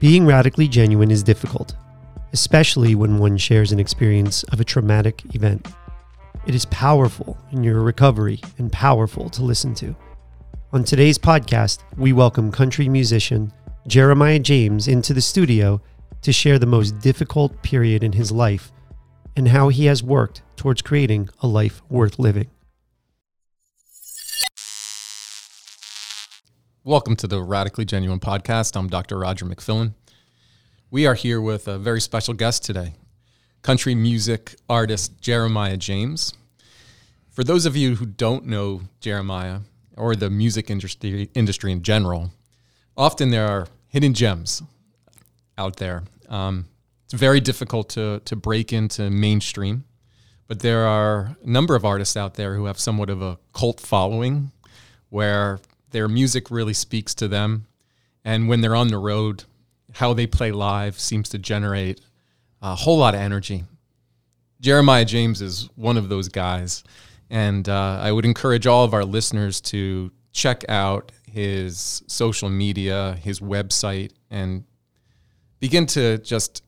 Being radically genuine is difficult, especially when one shares an experience of a traumatic event. It is powerful in your recovery and powerful to listen to. On today's podcast, we welcome country musician Jeremiah James into the studio to share the most difficult period in his life and how he has worked towards creating a life worth living. Welcome to the Radically Genuine podcast. I'm Dr. Roger McFillin. We are here with a very special guest today, country music artist Jeremiah James. For those of you who don't know Jeremiah or the music industry, industry in general, often there are hidden gems out there. Um, it's very difficult to, to break into mainstream, but there are a number of artists out there who have somewhat of a cult following where their music really speaks to them. And when they're on the road, how they play live seems to generate a whole lot of energy. Jeremiah James is one of those guys. And uh, I would encourage all of our listeners to check out his social media, his website, and begin to just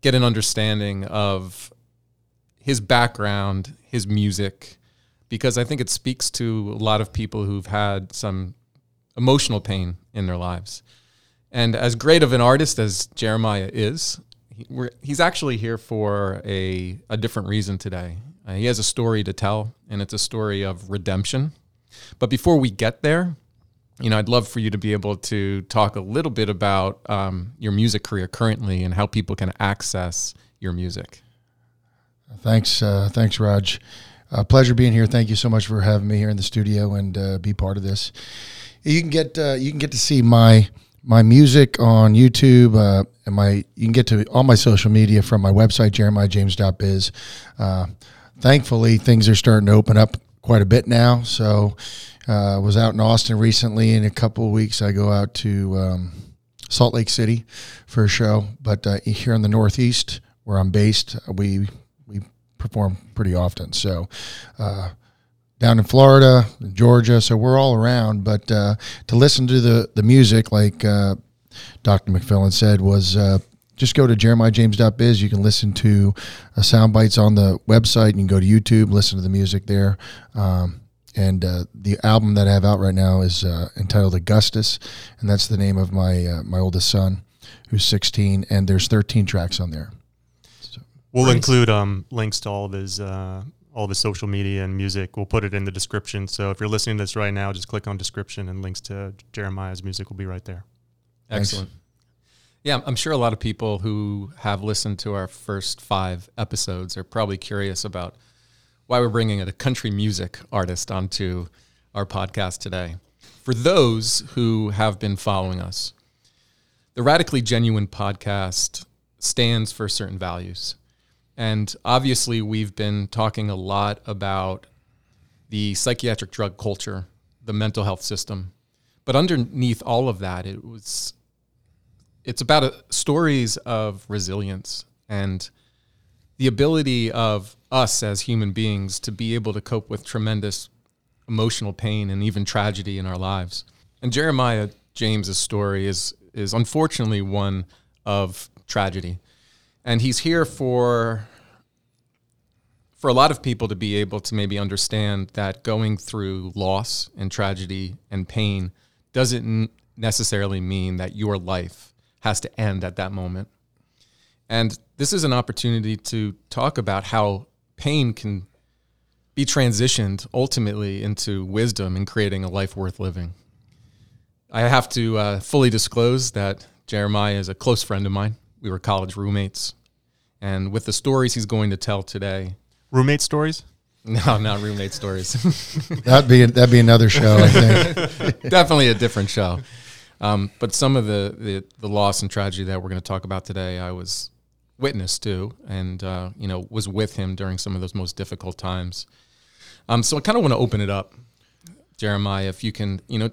get an understanding of his background, his music, because I think it speaks to a lot of people who've had some emotional pain in their lives. And as great of an artist as Jeremiah is, he, he's actually here for a, a different reason today. Uh, he has a story to tell, and it's a story of redemption. But before we get there, you know, I'd love for you to be able to talk a little bit about um, your music career currently and how people can access your music. Thanks, uh, thanks, Raj. Uh, pleasure being here. Thank you so much for having me here in the studio and uh, be part of this. You can get uh, you can get to see my my music on YouTube uh, and my you can get to all my social media from my website jeremiahjames.biz. Uh, thankfully, things are starting to open up quite a bit now. So, uh, was out in Austin recently. In a couple of weeks, I go out to um, Salt Lake City for a show. But uh, here in the Northeast, where I'm based, we we perform pretty often. So, uh, down in Florida, Georgia, so we're all around. But uh, to listen to the the music, like uh, Dr. McFillin said, was uh, just go to jeremiahjames.biz. You can listen to uh, sound bites on the website. You can go to YouTube, listen to the music there. Um, and uh, the album that I have out right now is uh, entitled Augustus, and that's the name of my uh, my oldest son, who's 16. And there's 13 tracks on there. We'll include um, links to all of his uh, all the social media and music. We'll put it in the description. So if you're listening to this right now, just click on description and links to Jeremiah's music will be right there. Excellent. Thanks. Yeah, I'm sure a lot of people who have listened to our first five episodes are probably curious about why we're bringing a country music artist onto our podcast today. For those who have been following us, the Radically Genuine podcast stands for certain values. And obviously, we've been talking a lot about the psychiatric drug culture, the mental health system. But underneath all of that, it was it's about a, stories of resilience and the ability of us as human beings to be able to cope with tremendous emotional pain and even tragedy in our lives. And Jeremiah James's story is is unfortunately one of tragedy and he's here for for a lot of people to be able to maybe understand that going through loss and tragedy and pain doesn't necessarily mean that your life has to end at that moment. And this is an opportunity to talk about how pain can be transitioned ultimately into wisdom in creating a life worth living. I have to uh, fully disclose that Jeremiah is a close friend of mine. We were college roommates. And with the stories he's going to tell today, roommate stories. No, not roommate stories. That'd be that'd be another show. I think. Definitely a different show. Um, but some of the, the the loss and tragedy that we're going to talk about today, I was witness to, and uh, you know, was with him during some of those most difficult times. Um, so I kind of want to open it up, Jeremiah, if you can, you know,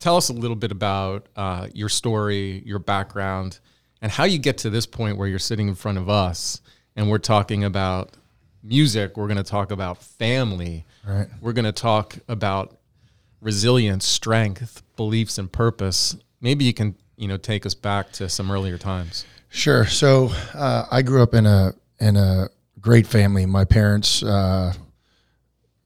tell us a little bit about uh, your story, your background, and how you get to this point where you're sitting in front of us and we're talking about music. We're going to talk about family. Right. We're going to talk about resilience, strength, beliefs, and purpose. Maybe you can, you know, take us back to some earlier times. Sure. So uh, I grew up in a in a great family. My parents uh,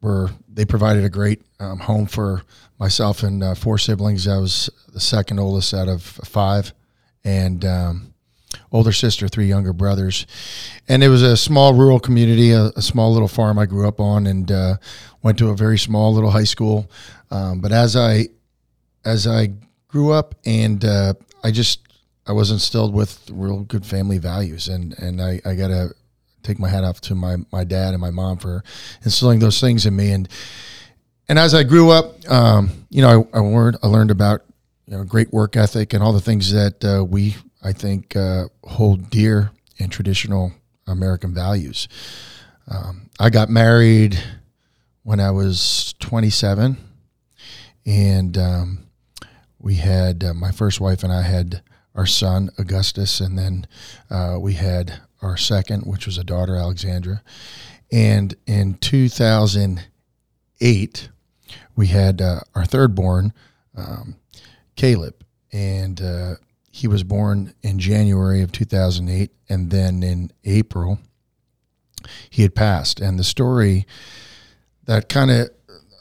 were they provided a great um, home for myself and uh, four siblings. I was the second oldest out of five, and um, older sister, three younger brothers. And it was a small rural community, a, a small little farm I grew up on, and uh, went to a very small little high school. Um, but as I as I grew up, and uh, I just I was instilled with real good family values, and and I, I got to take my hat off to my my dad and my mom for instilling those things in me, and and as I grew up, um, you know, I, I learned I learned about you know great work ethic and all the things that uh, we I think uh, hold dear in traditional American values. Um, I got married when I was 27, and um, we had uh, my first wife and I had our son Augustus, and then uh, we had our second, which was a daughter Alexandra. And in 2008, we had uh, our third born, um, Caleb, and uh, he was born in January of 2008, and then in April, he had passed. And the story that kind of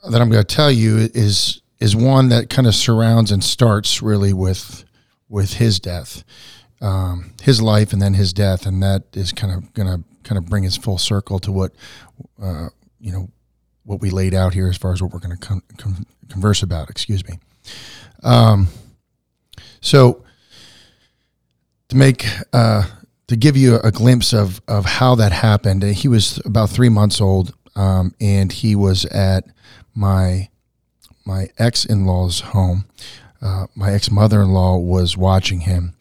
that I'm going to tell you is is one that kind of surrounds and starts really with with his death, um, his life, and then his death, and that is kind of going to kind of bring us full circle to what uh, you know what we laid out here as far as what we're going to con- con- converse about. Excuse me. Um, so to make uh, to give you a glimpse of of how that happened, he was about three months old, um, and he was at my my ex in law's home. Uh, my ex mother in law was watching him,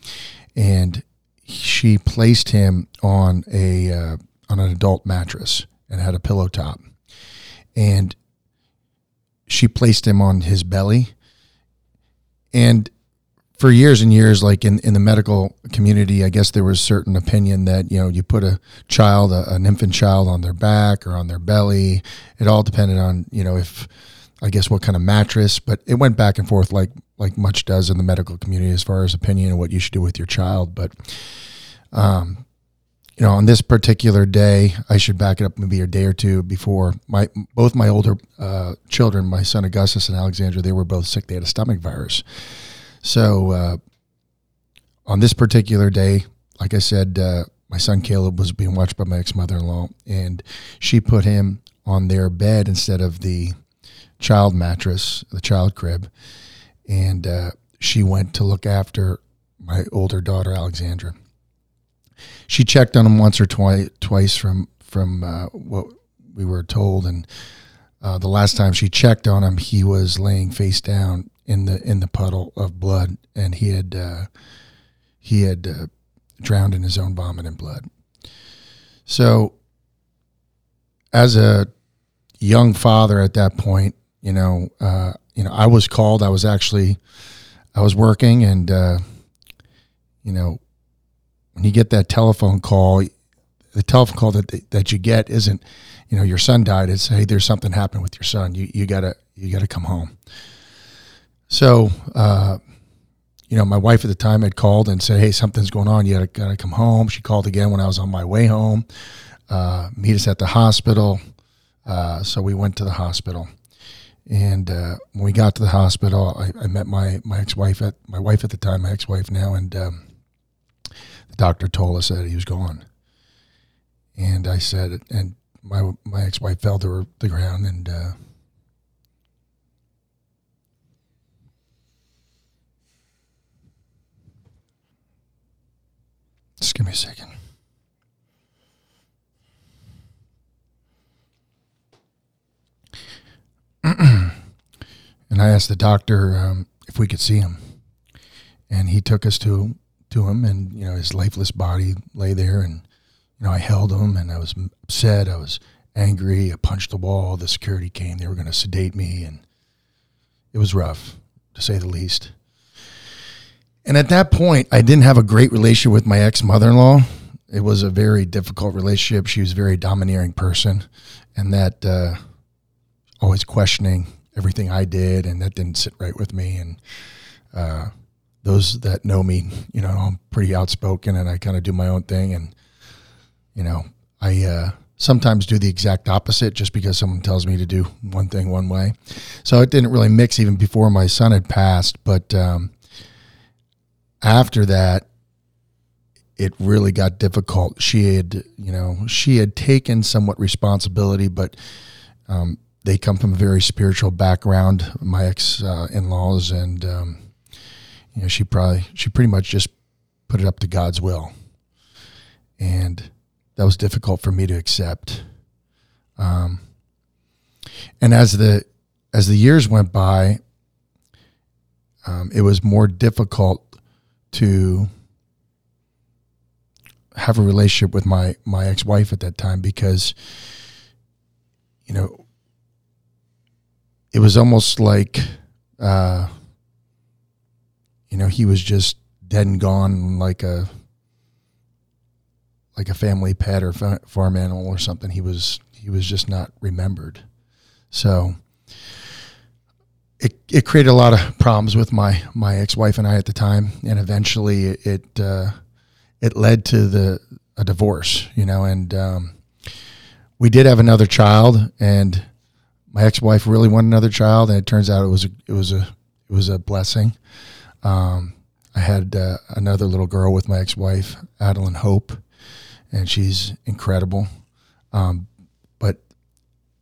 and she placed him on a uh, on an adult mattress and had a pillow top, and she placed him on his belly, and for years and years, like in, in the medical community, I guess there was certain opinion that, you know, you put a child, a, an infant child on their back or on their belly. It all depended on, you know, if, I guess what kind of mattress, but it went back and forth like, like much does in the medical community as far as opinion of what you should do with your child. But, um, you know, on this particular day, I should back it up maybe a day or two before my, both my older, uh, children, my son Augustus and Alexandra, they were both sick. They had a stomach virus. So uh, on this particular day, like I said, uh, my son Caleb was being watched by my ex mother in law, and she put him on their bed instead of the child mattress, the child crib, and uh, she went to look after my older daughter Alexandra. She checked on him once or twice, twice from from uh, what we were told, and uh, the last time she checked on him, he was laying face down in the in the puddle of blood, and he had uh, he had uh, drowned in his own vomit and blood. So, as a young father at that point, you know, uh, you know, I was called. I was actually, I was working, and uh, you know, you get that telephone call, the telephone call that that you get isn't, you know, your son died. It's hey, there's something happened with your son. You you gotta you gotta come home. So, uh, you know, my wife at the time had called and said, "Hey, something's going on. You gotta, gotta come home." She called again when I was on my way home. Uh, meet us at the hospital. Uh, so we went to the hospital, and uh, when we got to the hospital, I, I, met my my ex wife at my wife at the time, my ex wife now, and um, the doctor told us that he was gone. And I said, and my my ex wife fell to her, the ground, and uh, just give me a second. and I asked the doctor um, if we could see him, and he took us to to him, and you know his lifeless body lay there, and you know I held him, and I was upset, I was angry, I punched the wall. The security came; they were going to sedate me, and it was rough, to say the least. And at that point, I didn't have a great relationship with my ex mother in law. It was a very difficult relationship. She was a very domineering person, and that uh, always questioning everything I did, and that didn't sit right with me. And uh, those that know me, you know, I'm pretty outspoken, and I kind of do my own thing, and you know, I uh, sometimes do the exact opposite just because someone tells me to do one thing one way. So it didn't really mix even before my son had passed, but um, after that, it really got difficult. She had, you know, she had taken somewhat responsibility, but um, they come from a very spiritual background. My ex uh, in laws, and um, you know, she probably she pretty much just put it up to God's will, and that was difficult for me to accept. Um, and as the as the years went by, um, it was more difficult to have a relationship with my my ex-wife at that time because you know it was almost like uh, you know he was just dead and gone like a like a family pet or farm animal or something. He was he was just not remembered. So it, it created a lot of problems with my my ex-wife and I at the time. And eventually it, uh, it led to the a divorce, you know, and um, we did have another child, and my ex-wife really wanted another child, and it turns out it was a, it was a it was a blessing. Um, I had uh, another little girl with my ex-wife, Adeline Hope, and she's incredible. Um, but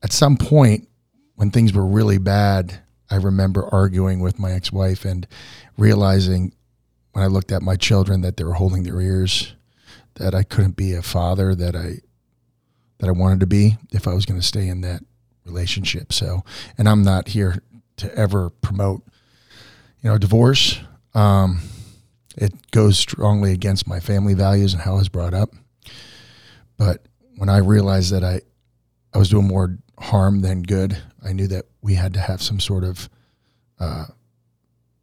at some point, when things were really bad, I remember arguing with my ex-wife and realizing when I looked at my children that they were holding their ears, that I couldn't be a father that I that I wanted to be if I was going to stay in that relationship. So, and I'm not here to ever promote, you know, divorce. Um, it goes strongly against my family values and how I was brought up. But when I realized that I, I was doing more harm than good, I knew that we had to have some sort of uh,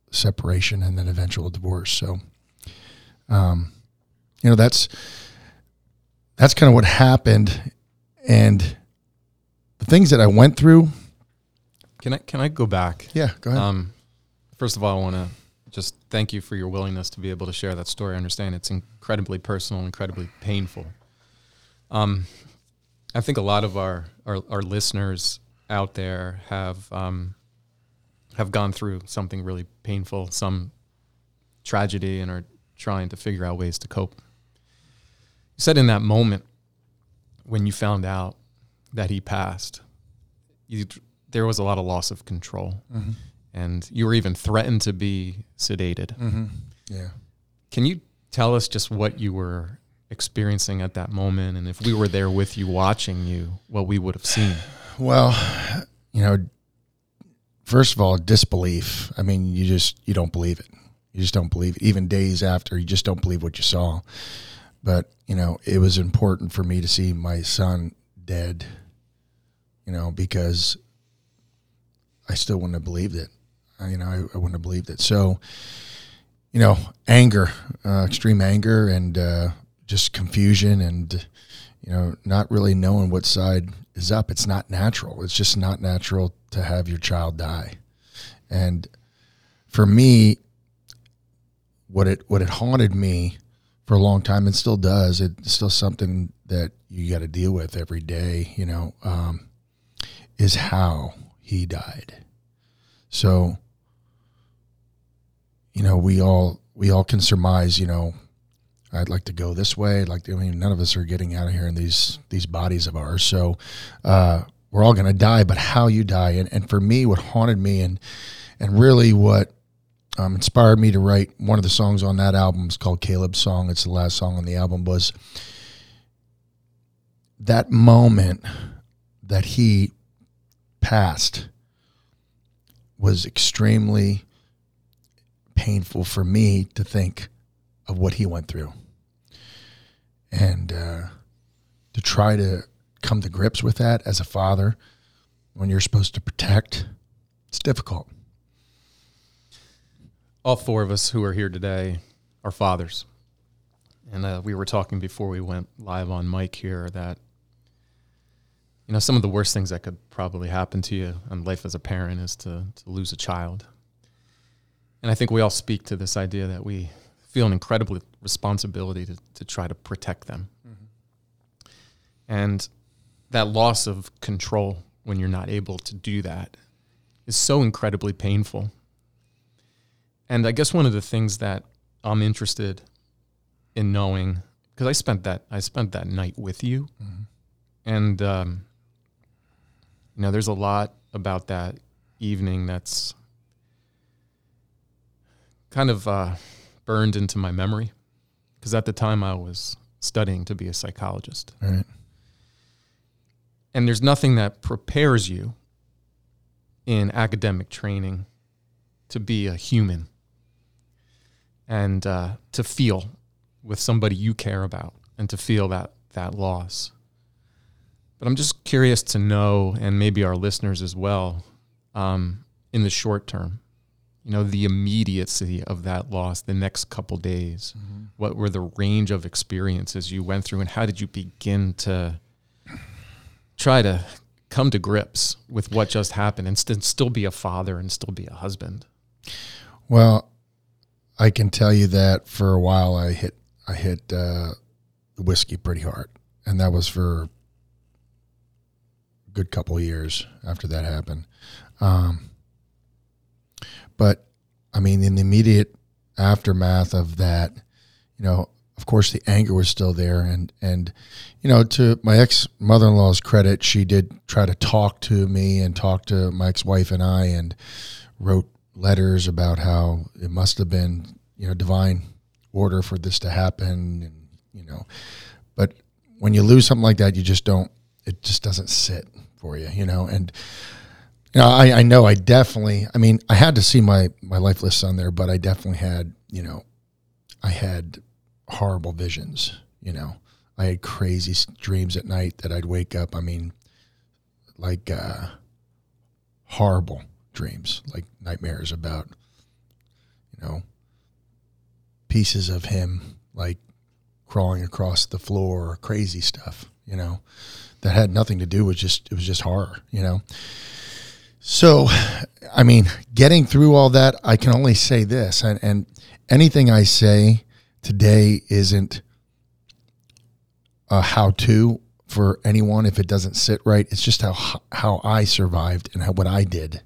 separation and then eventual divorce. So, um, you know, that's that's kind of what happened, and the things that I went through. Can I can I go back? Yeah, go ahead. Um, first of all, I want to just thank you for your willingness to be able to share that story. I understand it's incredibly personal, incredibly painful. Um, I think a lot of our, our, our listeners out there have um, have gone through something really painful, some tragedy, and are trying to figure out ways to cope. You said in that moment when you found out that he passed, you, there was a lot of loss of control, mm-hmm. And you were even threatened to be sedated. Mm-hmm. Yeah. Can you tell us just what you were experiencing at that moment, and if we were there with you, watching you, what we would have seen? Well, you know, first of all, disbelief. I mean, you just you don't believe it. You just don't believe it. Even days after, you just don't believe what you saw. But you know, it was important for me to see my son dead. You know, because I still wouldn't have believed it. I, you know, I, I, wouldn't have believed it. So, you know, anger, uh, extreme anger, and uh, just confusion, and you know, not really knowing what side is up. It's not natural. It's just not natural to have your child die. And for me, what it what it haunted me for a long time and still does, it's still something that you got to deal with every day. You know, um, is how he died. So, you know, we all we all can surmise. You know, I'd like to go this way. I'd like to, I mean, none of us are getting out of here in these these bodies of ours. So uh, we're all going to die. But how you die, and, and for me, what haunted me, and and really what um, inspired me to write one of the songs on that album is called Caleb's Song. It's the last song on the album. Was that moment that he passed was extremely painful for me to think of what he went through. And uh, to try to come to grips with that as a father when you're supposed to protect, it's difficult. All four of us who are here today are fathers. And uh, we were talking before we went live on mic here that, you know, some of the worst things that could probably happen to you in life as a parent is to, to lose a child. And I think we all speak to this idea that we feel an incredible responsibility to, to try to protect them. Mm-hmm. And that loss of control when you're not able to do that is so incredibly painful. And I guess one of the things that I'm interested in knowing because I spent that I spent that night with you, mm-hmm. and um, you know, there's a lot about that evening that's kind of uh, burned into my memory because at the time I was studying to be a psychologist. Right. And there's nothing that prepares you in academic training to be a human and uh, to feel with somebody you care about and to feel that that loss. But I'm just curious to know, and maybe our listeners as well, um, in the short term, you know, the immediacy of that loss, the next couple days. Mm-hmm. What were the range of experiences you went through, and how did you begin to try to come to grips with what just happened and st- still be a father and still be a husband? Well, I can tell you that for a while I hit I hit uh, whiskey pretty hard, and that was for a good couple years after that happened. Um, but I mean, in the immediate aftermath of that, you know, of course, the anger was still there, and and you know, to my ex mother in law's credit, she did try to talk to me and talk to my ex wife and I, and wrote letters about how it must have been you know divine order for this to happen, and you know, but when you lose something like that, you just don't. It just doesn't sit for you, you know, and you know, I, I know I definitely, I mean, I had to see my, my lifeless son there, but I definitely had, you know, I had horrible visions, you know, I had crazy dreams at night that I'd wake up. I mean, like, uh, horrible dreams, like nightmares about, you know, pieces of him, like crawling across the floor, crazy stuff, you know, that had nothing to do with just, it was just horror, you know? So, I mean, getting through all that, I can only say this, and, and anything I say today isn't a how to for anyone if it doesn't sit right. It's just how how I survived and how, what I did.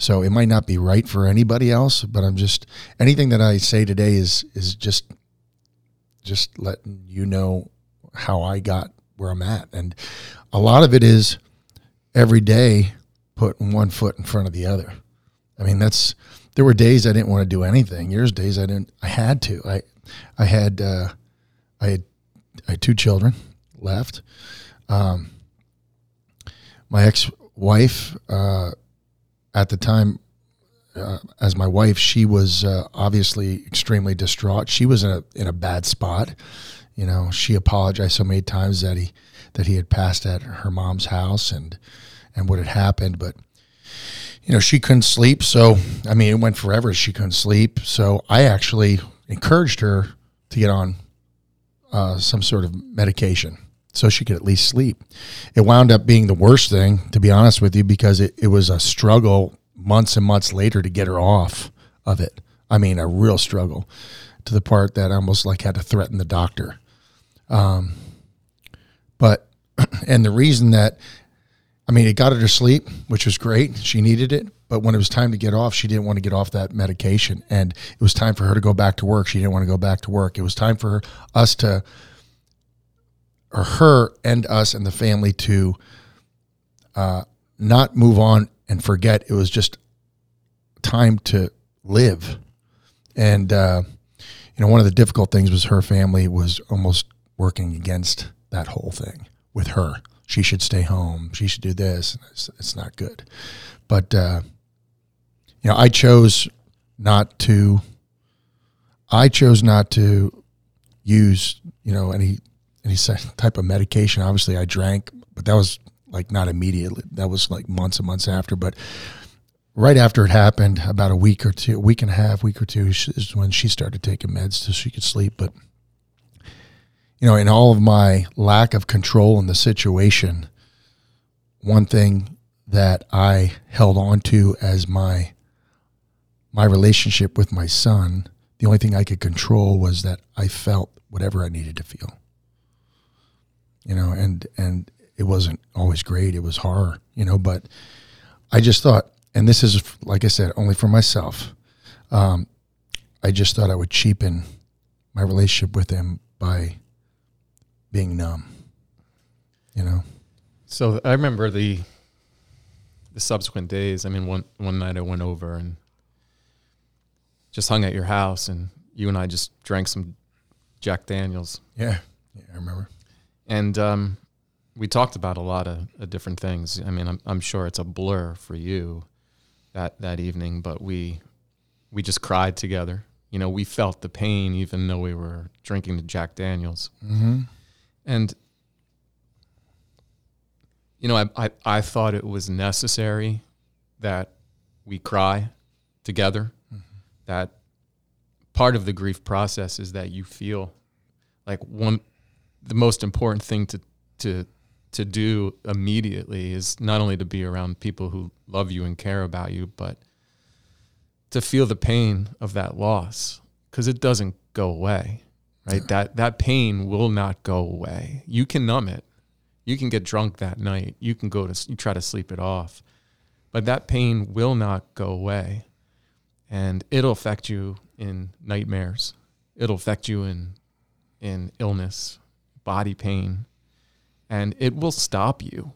So it might not be right for anybody else, but I'm just anything that I say today is is just just letting you know how I got where I'm at, and a lot of it is every day putting one foot in front of the other. I mean, that's there were days I didn't want to do anything. There's days I didn't. I had to. I I had uh, I had I had two children left. Um, my ex-wife uh, at the time, uh, as my wife, she was uh, obviously extremely distraught. She was in a in a bad spot. You know, she apologized so many times that he that he had passed at her mom's house and and what had happened. But you know, she couldn't sleep. So I mean, it went forever. She couldn't sleep. So I actually encouraged her to get on uh, some sort of medication so she could at least sleep. It wound up being the worst thing, to be honest with you, because it, it was a struggle months and months later to get her off of it. I mean, a real struggle to the part that I almost like had to threaten the doctor. Um, but, and the reason that I mean, it got her to sleep, which was great. She needed it. But when it was time to get off, she didn't want to get off that medication. And it was time for her to go back to work. She didn't want to go back to work. It was time for her, us to, or her and us and the family to uh, not move on and forget. It was just time to live. And, uh, you know, one of the difficult things was her family was almost working against that whole thing with her she should stay home. She should do this. It's, it's not good. But uh, you know, I chose not to. I chose not to use, you know, any any type of medication. Obviously, I drank, but that was like not immediately. That was like months and months after. But right after it happened, about a week or two, week and a half, week or two, is when she started taking meds so she could sleep. But you know, in all of my lack of control in the situation, one thing that I held on to as my my relationship with my son, the only thing I could control was that I felt whatever I needed to feel. You know, and and it wasn't always great. It was horror, you know, but I just thought, and this is like I said, only for myself. Um, I just thought I would cheapen my relationship with him by being numb. You know. So I remember the the subsequent days. I mean, one one night I went over and just hung at your house, and you and I just drank some Jack Daniels. Yeah, yeah, I remember. And um, we talked about a lot of, of, different things. I mean, I'm, I'm sure it's a blur for you that that evening, but we we just cried together. You know, we felt the pain even though we were drinking the Jack Daniels. Mm-hmm. And you know, I, I, I thought it was necessary that we cry together. Mm-hmm. That part of the grief process is that you feel like one the most important thing to to to do immediately is not only to be around people who love you and care about you, but to feel the pain of that loss because it doesn't go away, right? That that pain will not go away. You can numb it, you can get drunk that night. You can go to you try to sleep it off. But that pain will not go away. And it'll affect you in nightmares. It'll affect you in in illness, body pain, and it will stop you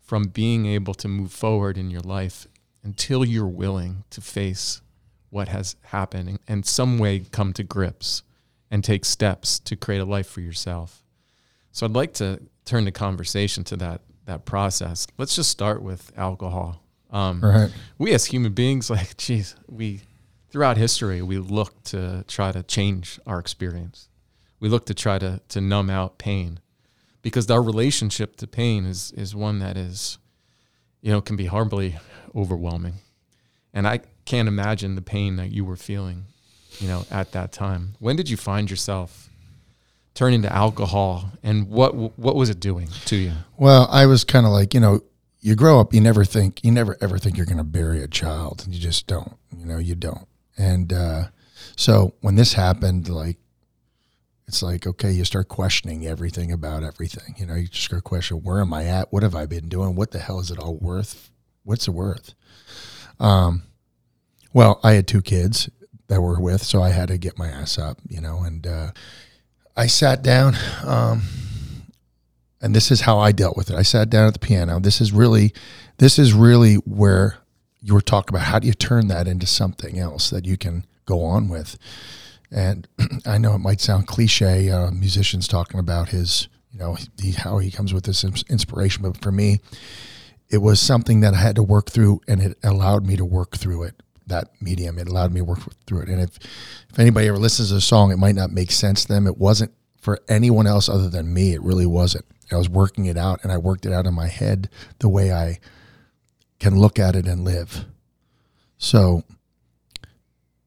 from being able to move forward in your life until you're willing to face what has happened and, and some way come to grips and take steps to create a life for yourself. So I'd like to turn the conversation to that that process. Let's just start with alcohol. Um, right. We as human beings, like, geez, we throughout history we look to try to change our experience. We look to try to to numb out pain, because our relationship to pain is is one that is, you know, can be horribly overwhelming, and I can't imagine the pain that you were feeling, you know, at that time. When did you find yourself? turning to alcohol and what what was it doing to you? Well i was kind of like you know you grow up you never think you never ever think you're going to bury a child. You just don't you know you don't. And uh, so when this happened like it's like okay you start questioning everything about everything. You know you just start questioning where am i at? What have i been doing? What the hell is it all worth? What's it worth? Um, well i had two kids that were with so i had to get my ass up you know and uh, I sat down, um, and this is how I dealt with it. I sat down at the piano. This is really, this is really where you were talking about how do you turn that into something else that you can go on with. And I know it might sound cliche, uh, musicians talking about his, you know, how he comes with this inspiration, but for me, it was something that I had to work through, and it allowed me to work through it that medium. It allowed me to work through it. And if, if anybody ever listens to a song, it might not make sense to them. It wasn't for anyone else other than me. It really wasn't. I was working it out and I worked it out in my head the way I can look at it and live. So,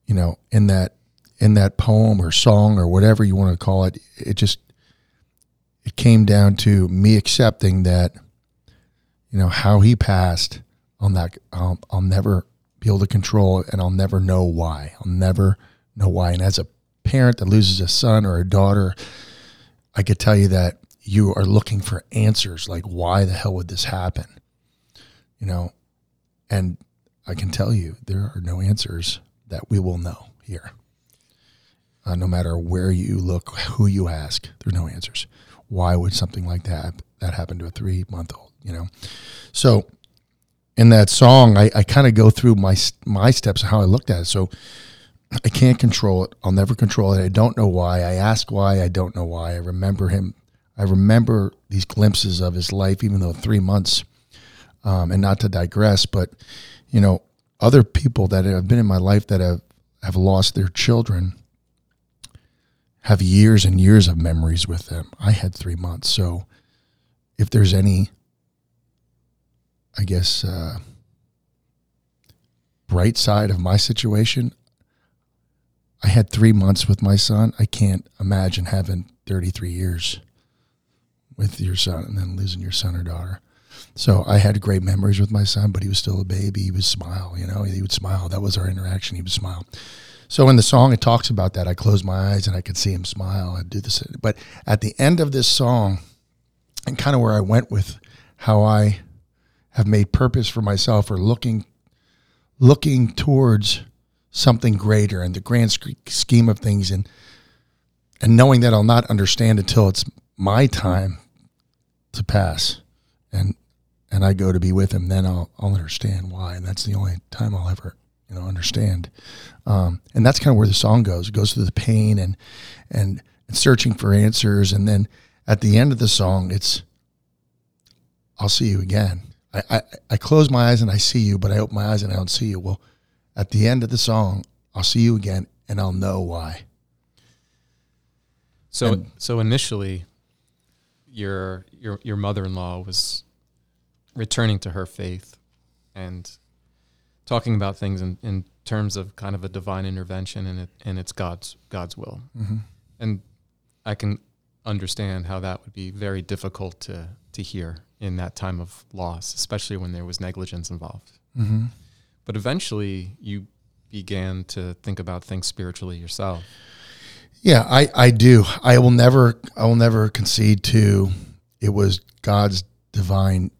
you know, in that in that poem or song or whatever you want to call it, it just it came down to me accepting that, you know, how he passed on that. I'll, I'll never be able to control and I'll never know why. I'll never know why. And as a parent that loses a son or a daughter, I could tell you that you are looking for answers like why the hell would this happen? You know, and I can tell you there are no answers that we will know here. Uh, no matter where you look, who you ask, there are no answers. Why would something like that that happen to a three month old? You know, so in that song, I, I kind of go through my my steps of how I looked at it. So I can't control it. I'll never control it. I don't know why. I ask why. I don't know why. I remember him. I remember these glimpses of his life, even though three months. Um, and not to digress, but you know, other people that have been in my life that have have lost their children have years and years of memories with them. I had three months, so if there's any, I guess, uh, bright side of my situation, I had three months with my son. I can't imagine having 33 years with your son and then losing your son or daughter. So I had great memories with my son, but he was still a baby. He would smile, you know, he would smile. That was our interaction. He would smile. So in the song, it talks about that. I closed my eyes and I could see him smile. I'd do this. But at the end of this song, and kind of where I went with how I have made purpose for myself or looking, looking towards something greater in the grand scheme of things and, and knowing that I'll not understand until it's my time to pass and and I go to be with him, then I'll I'll understand why, and that's the only time I'll ever you know understand. Um, and that's kind of where the song goes. It goes through the pain and and, and searching for answers, and then at the end of the song, it's I'll see you again. I, I, I close my eyes and I see you, but I open my eyes and I don't see you. Well, at the end of the song, I'll see you again, and I'll know why. So and, so initially, your your your mother in law was returning to her faith and talking about things in, in terms of kind of a divine intervention and it and it's God's God's will. Mm-hmm. And I can understand how that would be very difficult to to hear in that time of loss, especially when there was negligence involved. Mm-hmm. But eventually, you began to think about things spiritually yourself. Yeah, I, I do. I will never I will never concede to it was God's divine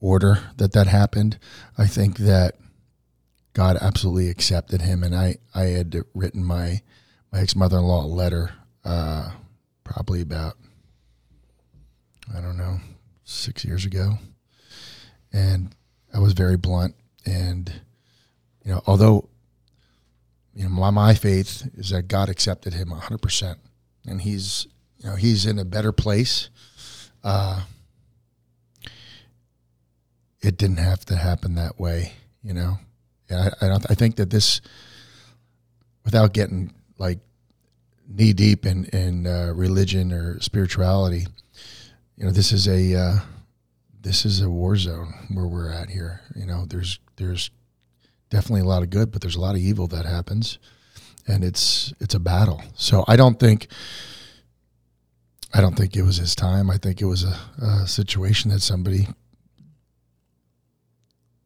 order that that happened. I think that God absolutely accepted him, and I I had written my my ex mother in law a letter, uh, probably about I don't know six years ago, and I was very blunt, and you know although you know my my faith is that God accepted him hundred percent, and he's you know he's in a better place. Uh, it didn't have to happen that way, you know. I, I, don't I think that this, without getting like knee deep in in uh, religion or spirituality, you know, this is a uh, this is a war zone where we're at here. You know, there's there's definitely a lot of good, but there's a lot of evil that happens, and it's it's a battle. So I don't think. I don't think it was his time. I think it was a, a situation that somebody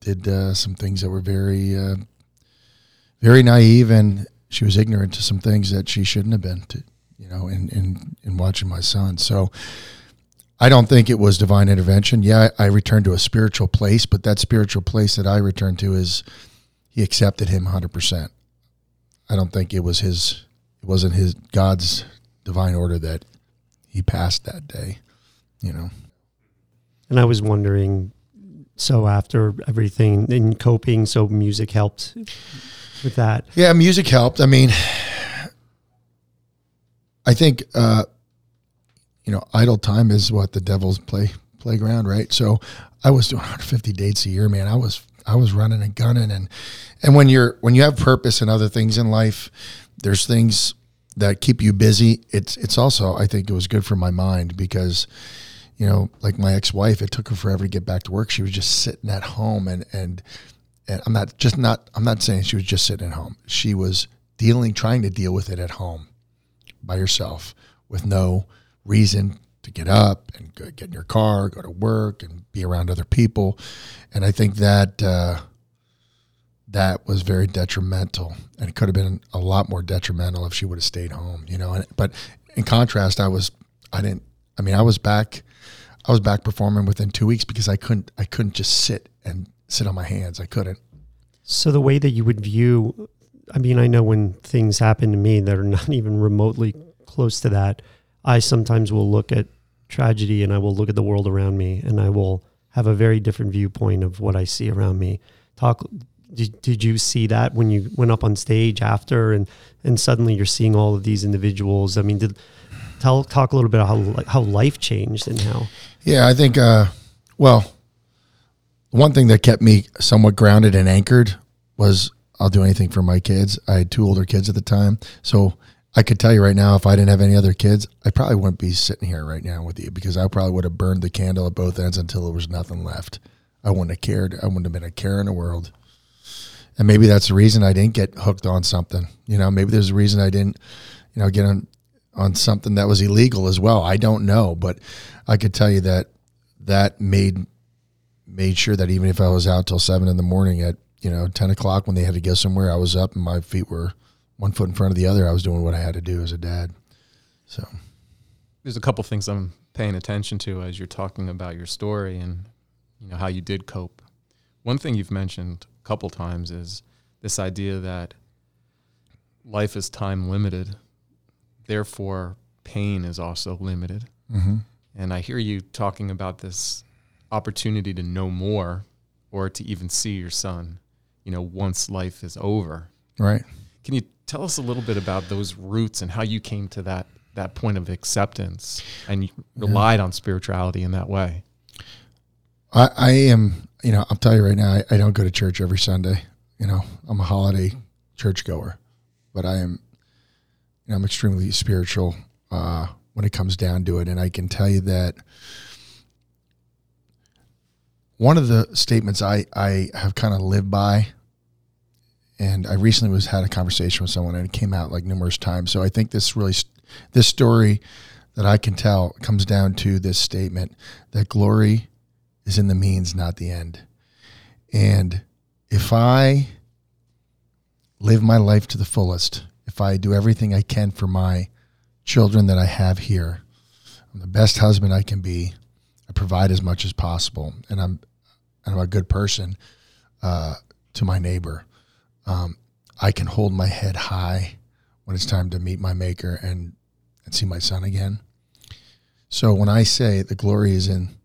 did uh, some things that were very, uh, very naive, and she was ignorant to some things that she shouldn't have been. To, you know, in in in watching my son. So, I don't think it was divine intervention. Yeah, I, returned to a spiritual place, but that spiritual place that I returned to is he accepted him 100%. I don't think it was his it wasn't his God's divine order that he passed that day, you know. And I was wondering so after everything in coping, so music helped with that. Yeah, music helped. I mean, I think uh, you know, idle time is what the devil's play playground, right? So I was doing 150 dates a year, man. I was I was running and gunning, and and when you're when you have purpose and other things in life, there's things that keep you busy. It's it's also I think it was good for my mind because you know, like my ex-wife, it took her forever to get back to work. She was just sitting at home and, and, and I'm not just not, I'm not saying she was just sitting at home. She was dealing, trying to deal with it at home by herself with no reason to get up and get in your car, go to work and be around other people. And I think that, uh, that was very detrimental and it could have been a lot more detrimental if she would have stayed home, you know, and, but in contrast, I was, I didn't, I mean, I was back I was back performing within two weeks because I couldn't I couldn't just sit and sit on my hands. I couldn't. So the way that you would view, I mean, I know when things happen to me that are not even remotely close to that, I sometimes will look at tragedy and I will look at the world around me and I will have a very different viewpoint of what I see around me. Talk. Did, did you see that when you went up on stage after and and suddenly you're seeing all of these individuals? I mean, did tell talk a little bit about how how life changed and how yeah, I think, uh, well, one thing that kept me somewhat grounded and anchored was I'll do anything for my kids. I had two older kids at the time, so I could tell you right now, if I didn't have any other kids, I probably wouldn't be sitting here right now with you because I probably would have burned the candle at both ends until there was nothing left. I wouldn't have cared. I wouldn't have been a care in the world. And maybe that's the reason I didn't get hooked on something. You know, maybe there's a reason I didn't, you know, get on on something that was illegal as well. I don't know, but I could tell you that that made made sure that even if I was out till seven in the morning at you know ten o'clock when they had to go somewhere, I was up and my feet were one foot in front of the other. I was doing what I had to do as a dad. So there's a couple things I'm paying attention to as you're talking about your story and you know how you did cope. One thing you've mentioned a couple times is this idea that life is time limited, therefore pain is also limited. mm-hmm. And I hear you talking about this opportunity to know more or to even see your son, you know, once life is over. right. Can you tell us a little bit about those roots and how you came to that that point of acceptance and you relied on spirituality in that way? I, I am, you know, I'll tell you right now, I, I don't go to church every Sunday. You know, I'm a holiday church goer, but I am, you know, I'm extremely spiritual uh, when it comes down to it. And I can tell you that one of the statements I, I have kind of lived by, and I recently was had a conversation with someone and it came out like numerous times. So I think this really, this story that I can tell comes down to this statement that glory is in the means, not the end. And if I live my life to the fullest, if I do everything I can for my children that I have here, I'm the best husband I can be. I provide as much as possible, and I'm and I'm a good person uh, to my neighbor. Um, I can hold my head high when it's time to meet my maker and and see my son again. So when I say the glory is in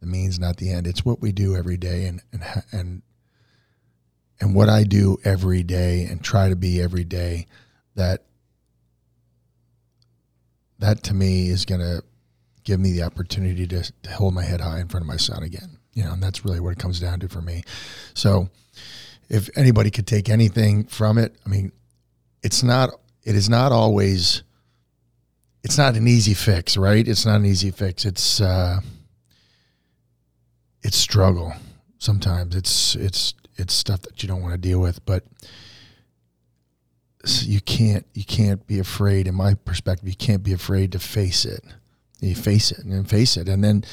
the means, not the end, it's what we do every day, and and and and what I do every day and try to be every day. That that to me is going to give me the opportunity to, to hold my head high in front of my son again. You know, and that's really what it comes down to for me. So, if anybody could take anything from it, I mean, it's not. It is not always. It's not an easy fix, right? It's not an easy fix. It's uh, it's struggle. Sometimes it's it's it's stuff that you don't want to deal with, but you can't you can't be afraid. In my perspective, you can't be afraid to face it. You face it and then face it, and then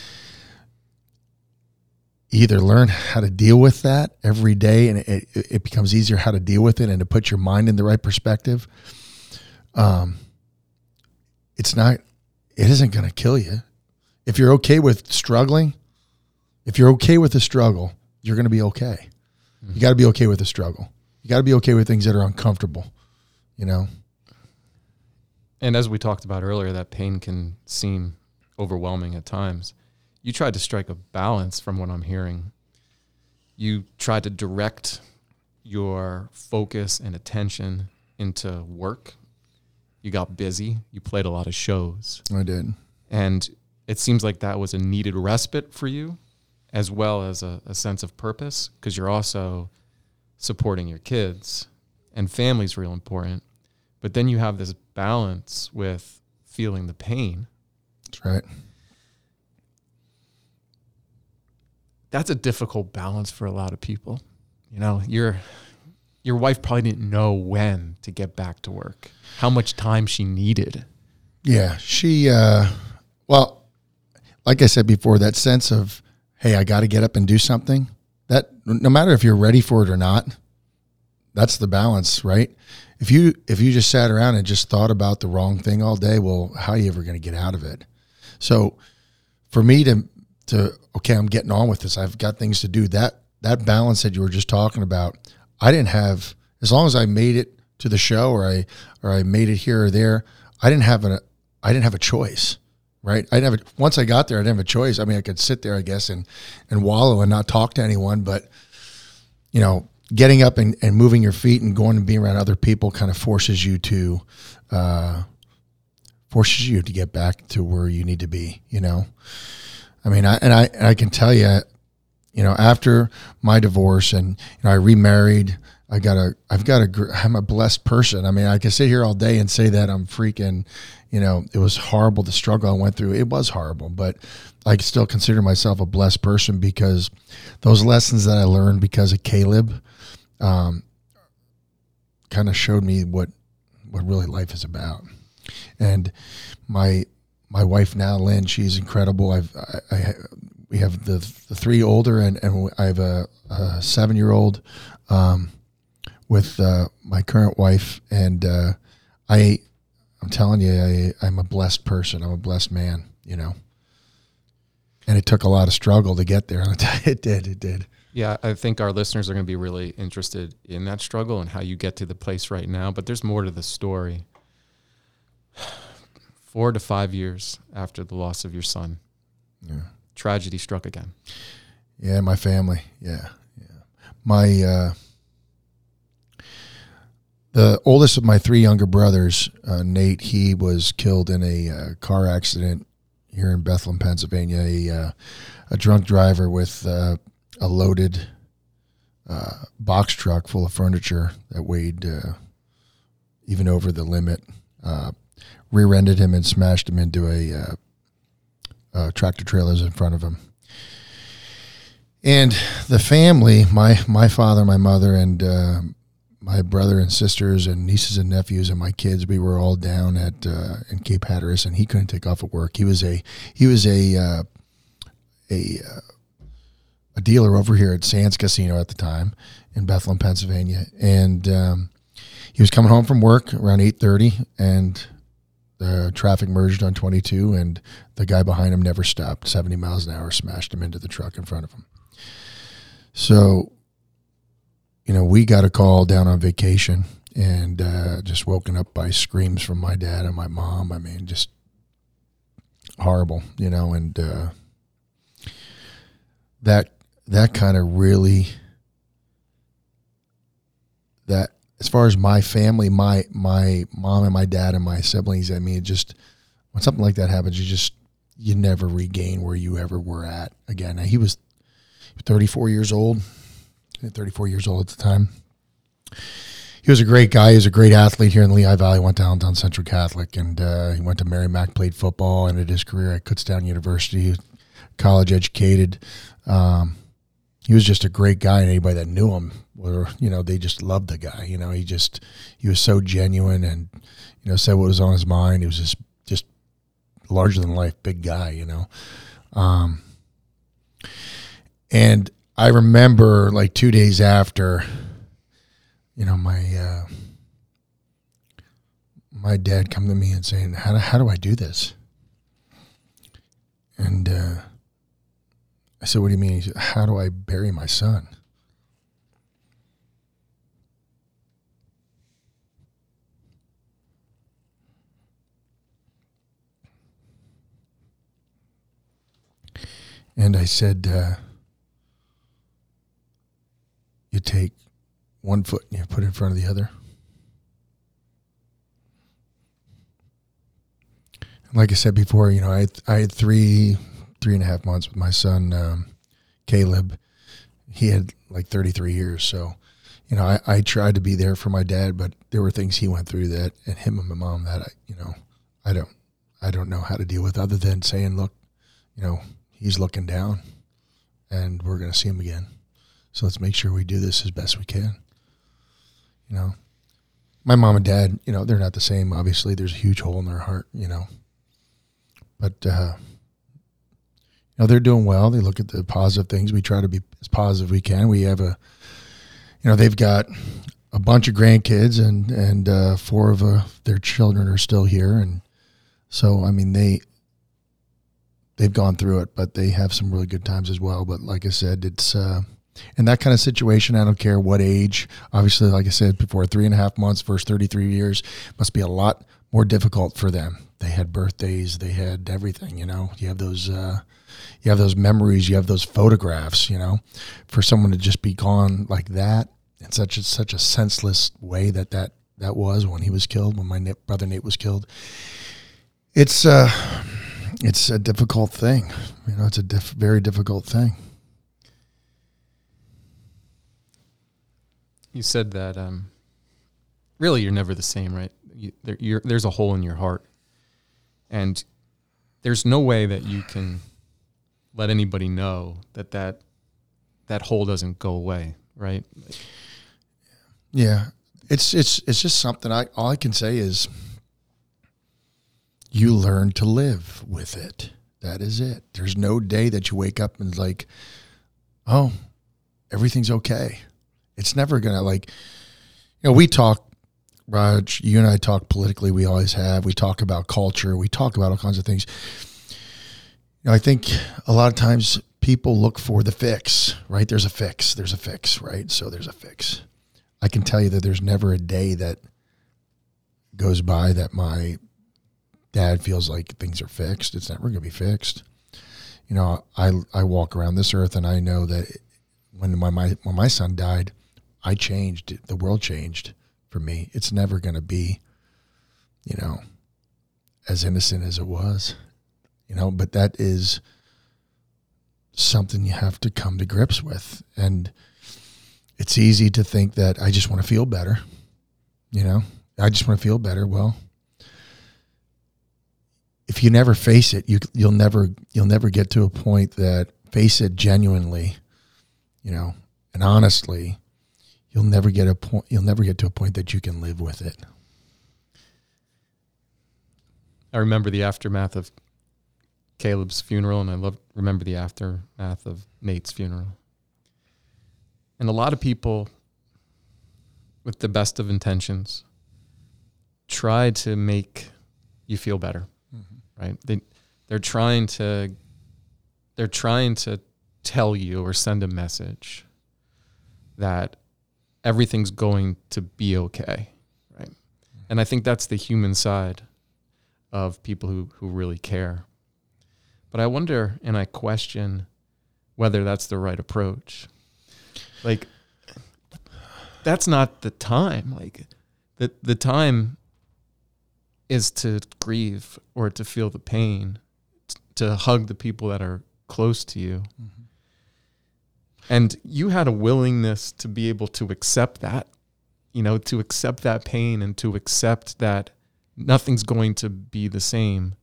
either learn how to deal with that every day, and it, it becomes easier how to deal with it and to put your mind in the right perspective. Um, it's not. It isn't going to kill you if you're okay with struggling. If you're okay with the struggle, you're going to be okay. You got to be okay with the struggle. You got to be okay with things that are uncomfortable. You know. And as we talked about earlier, that pain can seem overwhelming at times. You tried to strike a balance from what I'm hearing. You tried to direct your focus and attention into work. You got busy. You played a lot of shows. I did. And it seems like that was a needed respite for you, as well as a, a sense of purpose, because you're also supporting your kids and family's real important. But then you have this balance with feeling the pain. That's right. That's a difficult balance for a lot of people. You know, your your wife probably didn't know when to get back to work, how much time she needed. Yeah, she. Uh, well, like I said before, that sense of hey, I got to get up and do something. That no matter if you're ready for it or not, that's the balance, right? If you if you just sat around and just thought about the wrong thing all day, well, how are you ever going to get out of it? So, for me to to okay, I'm getting on with this. I've got things to do. That that balance that you were just talking about, I didn't have as long as I made it to the show or I or I made it here or there. I didn't have a I didn't have a choice, right? I have once I got there, I didn't have a choice. I mean, I could sit there, I guess, and and wallow and not talk to anyone, but you know, getting up and, and moving your feet and going and being around other people kind of forces you to uh, forces you to get back to where you need to be. You know, I mean, I and I and I can tell you, you know, after my divorce and you know, I remarried. I got a, I've got a, I'm a blessed person. I mean, I can sit here all day and say that I'm freaking, you know, it was horrible the struggle I went through. It was horrible, but I still consider myself a blessed person because those lessons that I learned because of Caleb, um, kind of showed me what, what really life is about. And my, my wife now, Lynn, she's incredible. I've, I, I we have the, the three older and, and I have a, a seven year old, um, with uh, my current wife, and uh, I, I'm telling you, I, I'm a blessed person. I'm a blessed man. You know, and it took a lot of struggle to get there. it did. It did. Yeah, I think our listeners are going to be really interested in that struggle and how you get to the place right now. But there's more to the story. Four to five years after the loss of your son, yeah. tragedy struck again. Yeah, my family. Yeah, yeah. My uh, the oldest of my three younger brothers, uh, Nate, he was killed in a uh, car accident here in Bethlehem, Pennsylvania. A, uh, a drunk driver with uh, a loaded uh, box truck full of furniture that weighed uh, even over the limit rear-ended him and smashed him into a tractor trailers in front of him. And the family, my my father, my mother, and my brother and sisters and nieces and nephews and my kids, we were all down at uh, in Cape Hatteras, and he couldn't take off at work. He was a he was a uh, a uh, a dealer over here at Sands Casino at the time in Bethlehem, Pennsylvania, and um, he was coming home from work around eight thirty, and the traffic merged on twenty two, and the guy behind him never stopped, seventy miles an hour, smashed him into the truck in front of him. So you know, we got a call down on vacation and uh, just woken up by screams from my dad and my mom. I mean, just horrible, you know, and uh, that that kind of really that as far as my family, my my mom and my dad and my siblings, I mean, it just when something like that happens, you just you never regain where you ever were at again. Now, he was 34 years old 34 years old at the time. He was a great guy. He was a great athlete here in Lehigh Valley. Went down down Central Catholic, and uh, he went to Merrimack. Played football, ended his career at Kutztown University, college educated. Um, he was just a great guy, and anybody that knew him, were you know, they just loved the guy. You know, he just he was so genuine, and you know, said what was on his mind. He was just just larger than life, big guy. You know, um, and I remember like two days after, you know, my uh, my dad come to me and saying, "How do, how do I do this?" And uh, I said, "What do you mean?" He said, "How do I bury my son?" And I said. Uh, you take one foot and you put it in front of the other. like I said before, you know, I I had three three and a half months with my son um, Caleb. He had like 33 years, so you know, I, I tried to be there for my dad, but there were things he went through that, and him and my mom that I, you know, I don't, I don't know how to deal with other than saying, look, you know, he's looking down, and we're going to see him again. So let's make sure we do this as best we can. You know, my mom and dad, you know, they're not the same. Obviously, there's a huge hole in their heart, you know. But, uh, you know, they're doing well. They look at the positive things. We try to be as positive as we can. We have a, you know, they've got a bunch of grandkids, and and uh, four of uh, their children are still here, and so I mean they they've gone through it, but they have some really good times as well. But like I said, it's uh, in that kind of situation, I don't care what age. Obviously, like I said before, three and a half months versus 33 years must be a lot more difficult for them. They had birthdays, they had everything, you know. You have those uh, you have those memories, you have those photographs, you know. For someone to just be gone like that in such a, such a senseless way that that that was when he was killed, when my brother Nate was killed. It's uh it's a difficult thing. You know, it's a diff- very difficult thing. you said that um, really you're never the same, right? You, there, you're, there's a hole in your heart, and there's no way that you can let anybody know that that that hole doesn't go away, right? Yeah, it's it's it's just something. I all I can say is you learn to live with it. That is it. There's no day that you wake up and like, oh, everything's okay. It's never gonna like, you know, we talk, Raj, you and I talk politically. We always have. We talk about culture. We talk about all kinds of things. You know, I think a lot of times people look for the fix, right? There's a fix. There's a fix, right? So there's a fix. I can tell you that there's never a day that goes by that my dad feels like things are fixed. It's never going to be fixed. You know, I I walk around this earth and I know that when my, my when my son died, I changed. The world changed for me. It's never going to be, you know, as innocent as it was. You know, but that is something you have to come to grips with and it's easy to think that I just want to feel better. You know, I just want to feel better. Well, if you never face it, you you'll never you'll never get to a point that face it genuinely, you know, and honestly, you'll never get a point you'll never get to a point that you can live with it. I remember the aftermath of Caleb's funeral and I love remember the aftermath of Nate's funeral. And a lot of people, with the best of intentions, try to make you feel better. Right? They they're trying to they're trying to tell you or send a message that everything's going to be okay, right? And I think that's the human side of people who who really care. But I wonder and I question whether that's the right approach like that's not the time. Like the the time is to grieve or to feel the pain, to hug the people that are close to you. Mm-hmm. And you had a willingness to be able to accept that, you know, to accept that pain and to accept that nothing's going to be the same,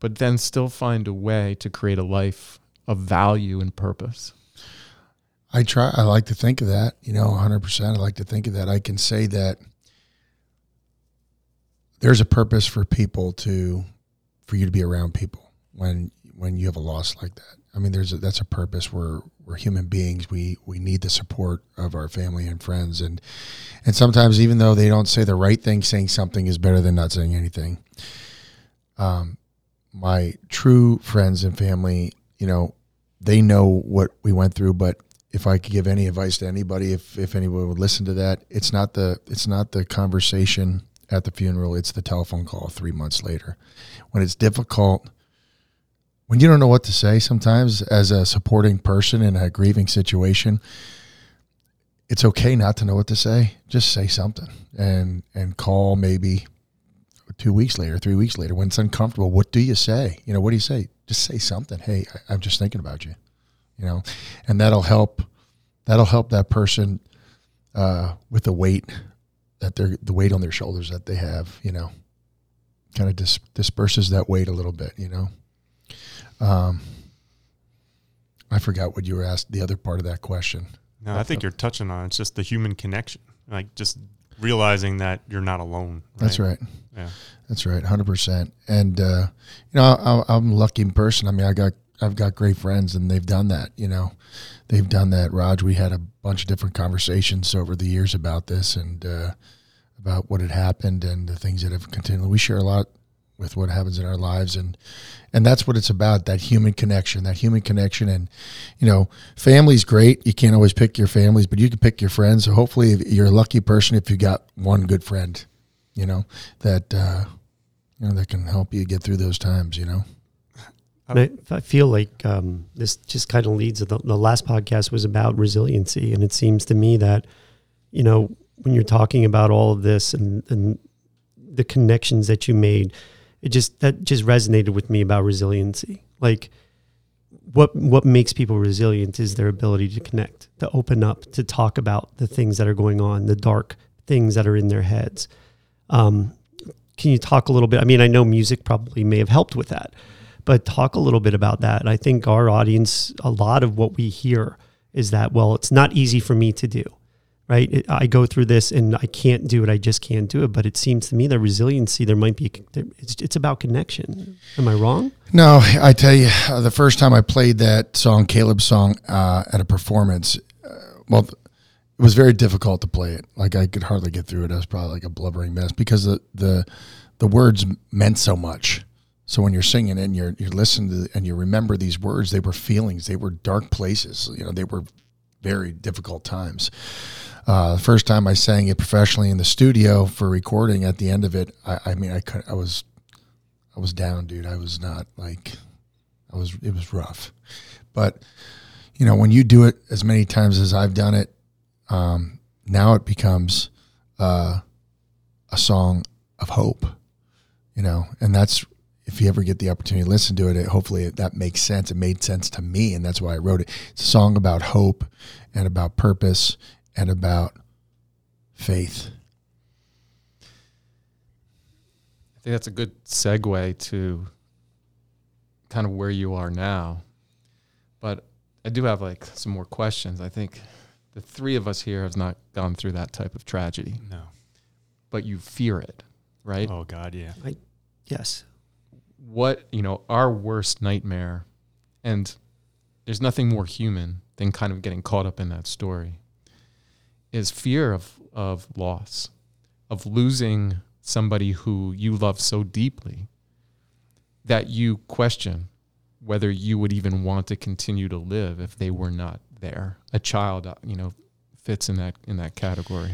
but then still find a way to create a life of value and purpose. I try. I like to think of that. You know, 100. percent I like to think of that. I can say that there's a purpose for people to, for you to be around people when when you have a loss like that. I mean, there's a, that's a purpose. We're we're human beings. We we need the support of our family and friends, and and sometimes even though they don't say the right thing, saying something is better than not saying anything. Um, my true friends and family, you know, they know what we went through, but if I could give any advice to anybody, if if anyone would listen to that, it's not the it's not the conversation at the funeral. It's the telephone call three months later, when it's difficult, when you don't know what to say. Sometimes, as a supporting person in a grieving situation, it's okay not to know what to say. Just say something and and call maybe two weeks later, three weeks later when it's uncomfortable. What do you say? You know, what do you say? Just say something. Hey, I, I'm just thinking about you you know, and that'll help. That'll help that person uh, with the weight that they're the weight on their shoulders that they have. You know, kind of dis- disperses that weight a little bit. You know. Um, I forgot what you were asked. The other part of that question. No, I think you're touching on it's just the human connection, like just realizing that you're not alone. Right? That's right. Yeah, that's right, hundred percent. And uh, you know, I, am a lucky person. I mean, I got I've got great friends and they've done that, you know. They've done that. Raj, we had a bunch of different conversations over the years about this and uh, about what had happened and the things that have continued. We share a lot with what happens in our lives. And and that's what it's about that human connection that human connection. And you know family's great. You can't always pick your families but you can pick your friends. So hopefully you're a lucky person if you got one good friend you know that uh, you know that can help you get through those times you know I, I, feel like um, this just kind of leads. The, the last podcast was about resiliency, and it seems to me that you know when you're talking about all of this and, and the connections that you made, it just that just resonated with me about resiliency. Like what what makes people resilient is their ability to connect, to open up, to talk about the things that are going on, the dark things that are in their heads. Um, can you talk a little bit? I mean, I know music probably may have helped with that, but talk a little bit about that. I think our audience, a lot of what we hear is that, well, it's not easy for me to do, right? It, I go through this and I can't do it. I just can't do it. But it seems to me the resiliency, there might be, it's, it's about connection. Am I wrong? No, I tell you, uh, the first time I played that song, Caleb's song, uh, at a performance, uh, well, it was very difficult to play it. Like I could hardly get through it. I was probably like a blubbering mess because the the, the words meant so much. So when you're singing and you're you're listening to and you remember these words, they were feelings. They were dark places. You know, they were very difficult times. Uh, the first time I sang it professionally in the studio for recording, at the end of it, I, I mean, I could, I was, I was down, dude. I was not like, I was. It was rough, but you know, when you do it as many times as I've done it, um, now it becomes uh, a song of hope, you know, and that's if you ever get the opportunity to listen to it, it hopefully it, that makes sense. It made sense to me, and that's why I wrote it. It's a song about hope and about purpose and about faith. I think that's a good segue to kind of where you are now. But I do have like some more questions. I think the three of us here have not gone through that type of tragedy, No. but you fear it, right? Oh God, yeah. I, Yes. What, you know, our worst nightmare, and there's nothing more human than kind of getting caught up in that story, is fear of, of loss, of losing somebody who you love so deeply that you question whether you would even want to continue to live if they were not there. A child, uh, you know, fits in that in that category.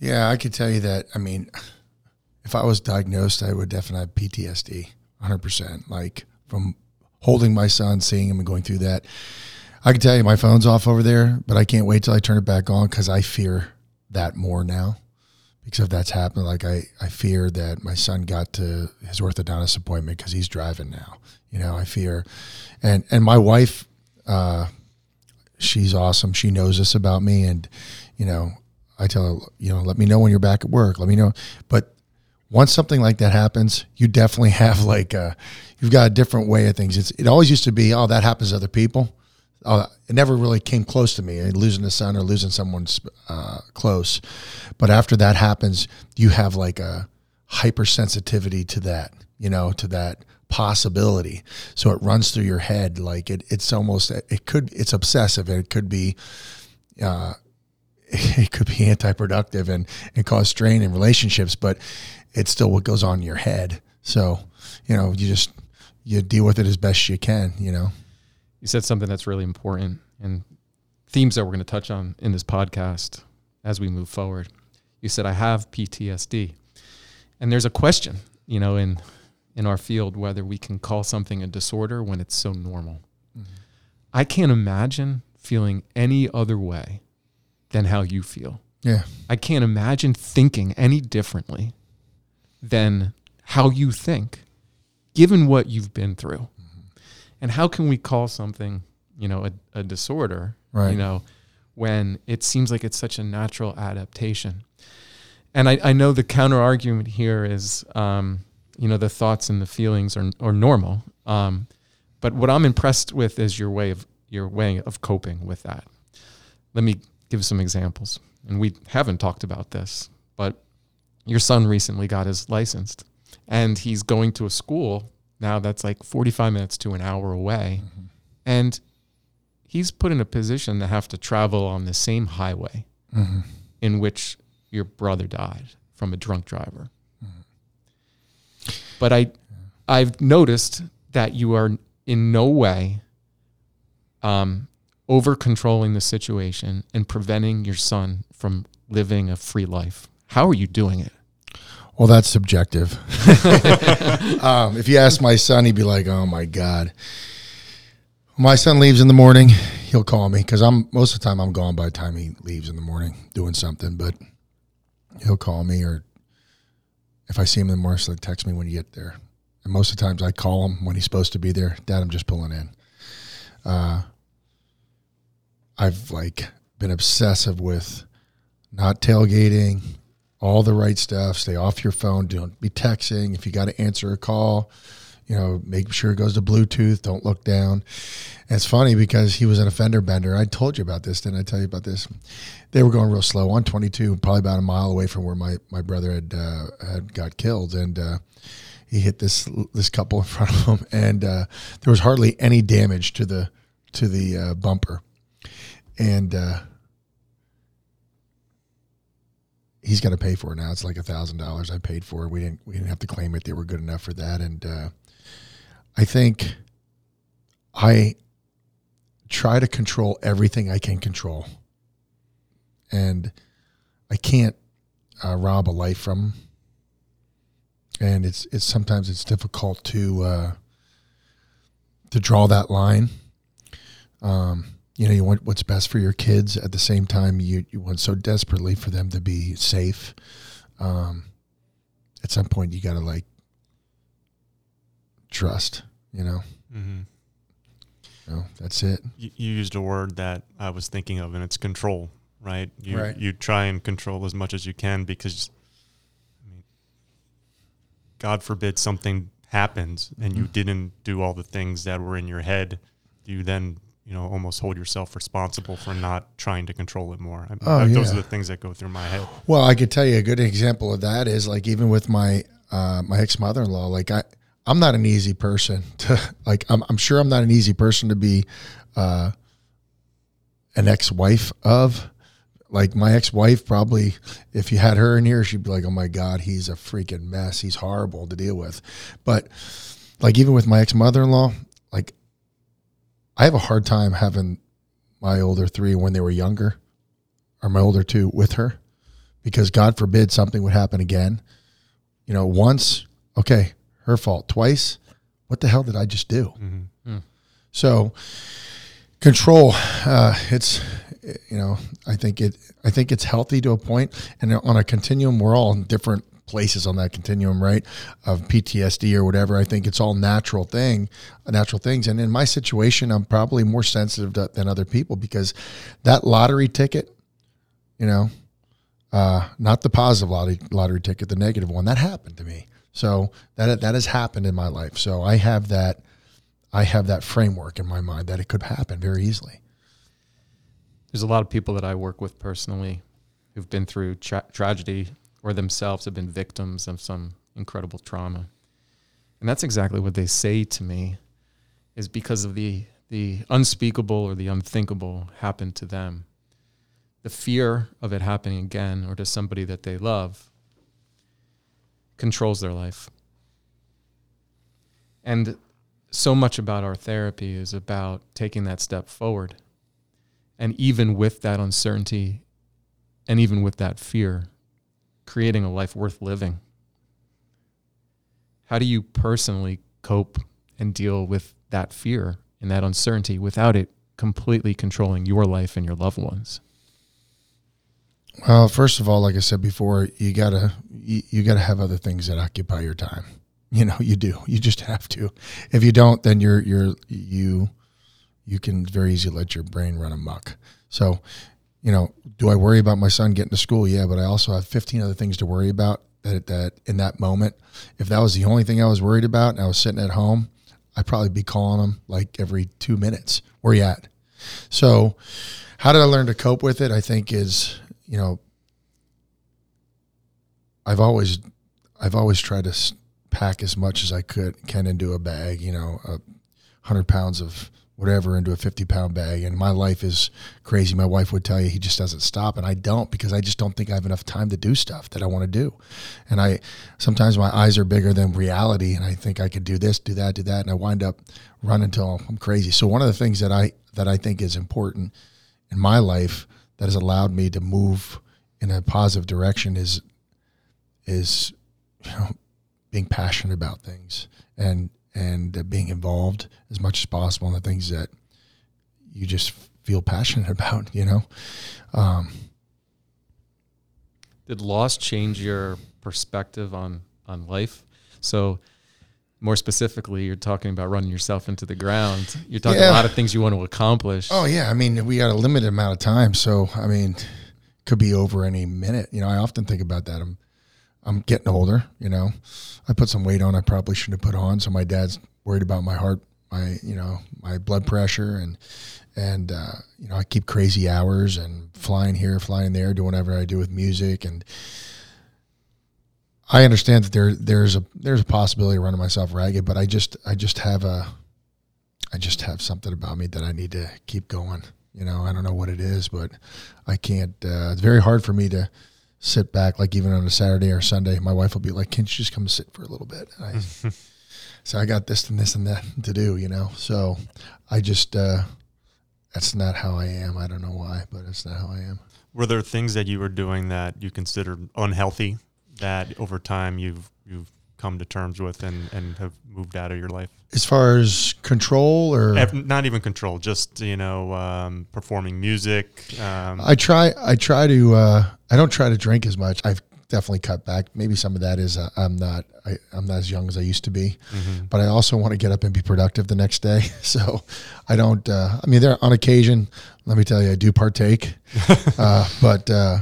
Yeah, I could tell you that. I mean, if I was diagnosed, I would definitely have PTSD, 100%. Like from holding my son, seeing him, and going through that. I can tell you my phone's off over there, but I can't wait till I turn it back on because I fear that more now. Because if that's happened, like I, I fear that my son got to his orthodontist appointment because he's driving now. You know, I fear, and and my wife, uh, she's awesome. She knows this about me, and you know, I tell her, you know, let me know when you're back at work. Let me know. But once something like that happens, you definitely have like a, you've got a different way of things. It's it always used to be, oh, that happens to other people. Uh, it never really came close to me, losing a son or losing someone uh, close. But after that happens, you have like a hypersensitivity to that, you know, to that possibility. So it runs through your head like it. It's almost it could it's obsessive. It could be. Uh, it could be anti-productive and, and cause strain in relationships, but it's still what goes on in your head. So, you know, you just you deal with it as best you can, you know. You said something that's really important and themes that we're going to touch on in this podcast as we move forward. You said I have PTSD. And there's a question, you know, in in our field whether we can call something a disorder when it's so normal. Mm-hmm. I can't imagine feeling any other way than how you feel. Yeah. I can't imagine thinking any differently than how you think, given what you've been through. Mm-hmm. And how can we call something, you know, a, a disorder, right. you know, when it seems like it's such a natural adaptation? And I, I know the counter argument here is, um, you know, the thoughts and the feelings are, are normal. Um, but what I'm impressed with is your way of your way of coping with that. Let me give some examples. And we haven't talked about this, but your son recently got his licensed and he's going to a school now that's like 45 minutes to an hour away. Mm-hmm. And he's put in a position to have to travel on the same highway mm-hmm. in which your brother died from a drunk driver. Mm-hmm. But I, I've noticed that you are in no way um, over controlling the situation and preventing your son from living a free life. How are you doing it? Well, that's subjective. um, if you ask my son, he'd be like, "Oh my god." my son leaves in the morning, he'll call me because I'm most of the time I'm gone by the time he leaves in the morning doing something. But he'll call me, or if I see him in the morning, he'll text me when you get there. And most of the times I call him when he's supposed to be there. Dad, I'm just pulling in. uh, I've like been obsessive with not tailgating, all the right stuff. Stay off your phone. Don't be texting. If you got to answer a call, you know, make sure it goes to Bluetooth. Don't look down. And it's funny because he was an offender bender. I told you about this. Didn't I tell you about this? They were going real slow on 22, probably about a mile away from where my, my brother had uh, had got killed. And uh, he hit this this couple in front of him, and uh, there was hardly any damage to the to the uh, bumper. And uh, he's got to pay for it now. It's like a thousand dollars I paid for it. We didn't we didn't have to claim it. They were good enough for that. And uh, I think I try to control everything I can control, and I can't uh, rob a life from. And it's it's sometimes it's difficult to uh, to draw that line. Um, you know, you want what's best for your kids. At the same time, you, you want so desperately for them to be safe. Um, at some point, you got to like trust, you know? Mm-hmm. Know, that's it. You, you used a word that I was thinking of, and it's control, right? You, Right. You try and control as much as you can because, I mean, God forbid something happens and Mm-hmm. you didn't do all the things that were in your head. You then, you know, almost hold yourself responsible for not trying to control it more. I Oh, Those yeah. are the things that go through my head. Well, I could tell you a good example of that is like even with my uh, my ex mother in law. Like I, I'm not an easy person to like. I'm, I'm sure I'm not an easy person to be uh, an ex wife of. Like my ex wife, probably if you had her in here, she'd be like, "Oh my god, he's a freaking mess. He's horrible to deal with." But like even with my ex mother in law, like I have a hard time having my older three when they were younger, or my older two with her because God forbid something would happen again. You know, once, okay, her fault. Twice, what the hell did I just do? Mm-hmm. So, control. Uh, it's you know, I think it. I think it's healthy to a point, and on a continuum, we're all in different places on that continuum, right? Of PTSD or whatever. I think it's all natural thing, natural things. And in my situation, I'm probably more sensitive to, than other people because that lottery ticket, you know, uh, not the positive lottery, lottery ticket, the negative one. That happened to me. So that that has happened in my life. So I have that I have that framework in my mind that it could happen very easily. There's a lot of people that I work with personally who've been through tra- tragedy or themselves have been victims of some incredible trauma. And that's exactly what they say to me is because of the the unspeakable or the unthinkable happened to them. The fear of it happening again or to somebody that they love controls their life. And so much about our therapy is about taking that step forward. And even with that uncertainty and even with that fear, creating a life worth living. How do you personally cope and deal with that fear and that uncertainty without it completely controlling your life and your loved ones? Well, first of all, like I said before, you gotta you, you gotta have other things that occupy your time. You know, you do. You just have to. If you don't, then you're you're you you can very easily let your brain run amok. So, you know, do I worry about my son getting to school? Yeah, but I also have 15 other things to worry about. That that in that moment, if that was the only thing I was worried about, and I was sitting at home, I'd probably be calling him like every two minutes. Where you at? So, how did I learn to cope with it? I think is you know, I've always, I've always tried to pack as much as I could can into a bag. You know, a hundred pounds of whatever into a fifty pound bag. And my life is crazy. My wife would tell you he just doesn't stop, and I don't because I just don't think I have enough time to do stuff that I want to do. And I sometimes my eyes are bigger than reality, and I think I could do this, do that, do that, and I wind up running until I'm crazy. So one of the things that I that I think is important in my life that has allowed me to move in a positive direction is is you know being passionate about things and and uh, being involved as much as possible in the things that you just feel passionate about you know um, Did loss change your perspective on on life? So more specifically, you're talking about running yourself into the ground. You're talking Yeah. a lot of things you want to accomplish. Oh yeah, I mean we got a limited amount of time, so I mean could be over any minute. You know, I often think about that. I'm I'm getting older. You know, I put some weight on I probably shouldn't have put on. So my dad's worried about my heart, my you know my blood pressure, and and uh, you know I keep crazy hours and flying here, flying there, doing whatever I do with music and. I understand that there there's a there's a possibility of running myself ragged, but I just I just have a I just have something about me that I need to keep going. You know, I don't know what it is, but I can't. Uh, it's very hard for me to sit back, like even on a Saturday or Sunday. My wife will be like, "Can't you just come sit for a little bit?" And I, so I got this and this and that to do. You know, so I just uh, that's not how I am. I don't know why, but it's not how I am. Were there things that you were doing that you considered unhealthy that over time you've you've come to terms with and, and have moved out of your life? As far as control, or Not even control, just you know, um, performing music. Um, I try. I try to. Uh, I don't try to drink as much. I've definitely cut back. Maybe some of that is uh, I'm not. I, I'm not as young as I used to be. mhm. But I also want to get up and be productive the next day. So I don't. Uh, I mean, there on occasion. Let me tell you, I do partake, uh, but uh,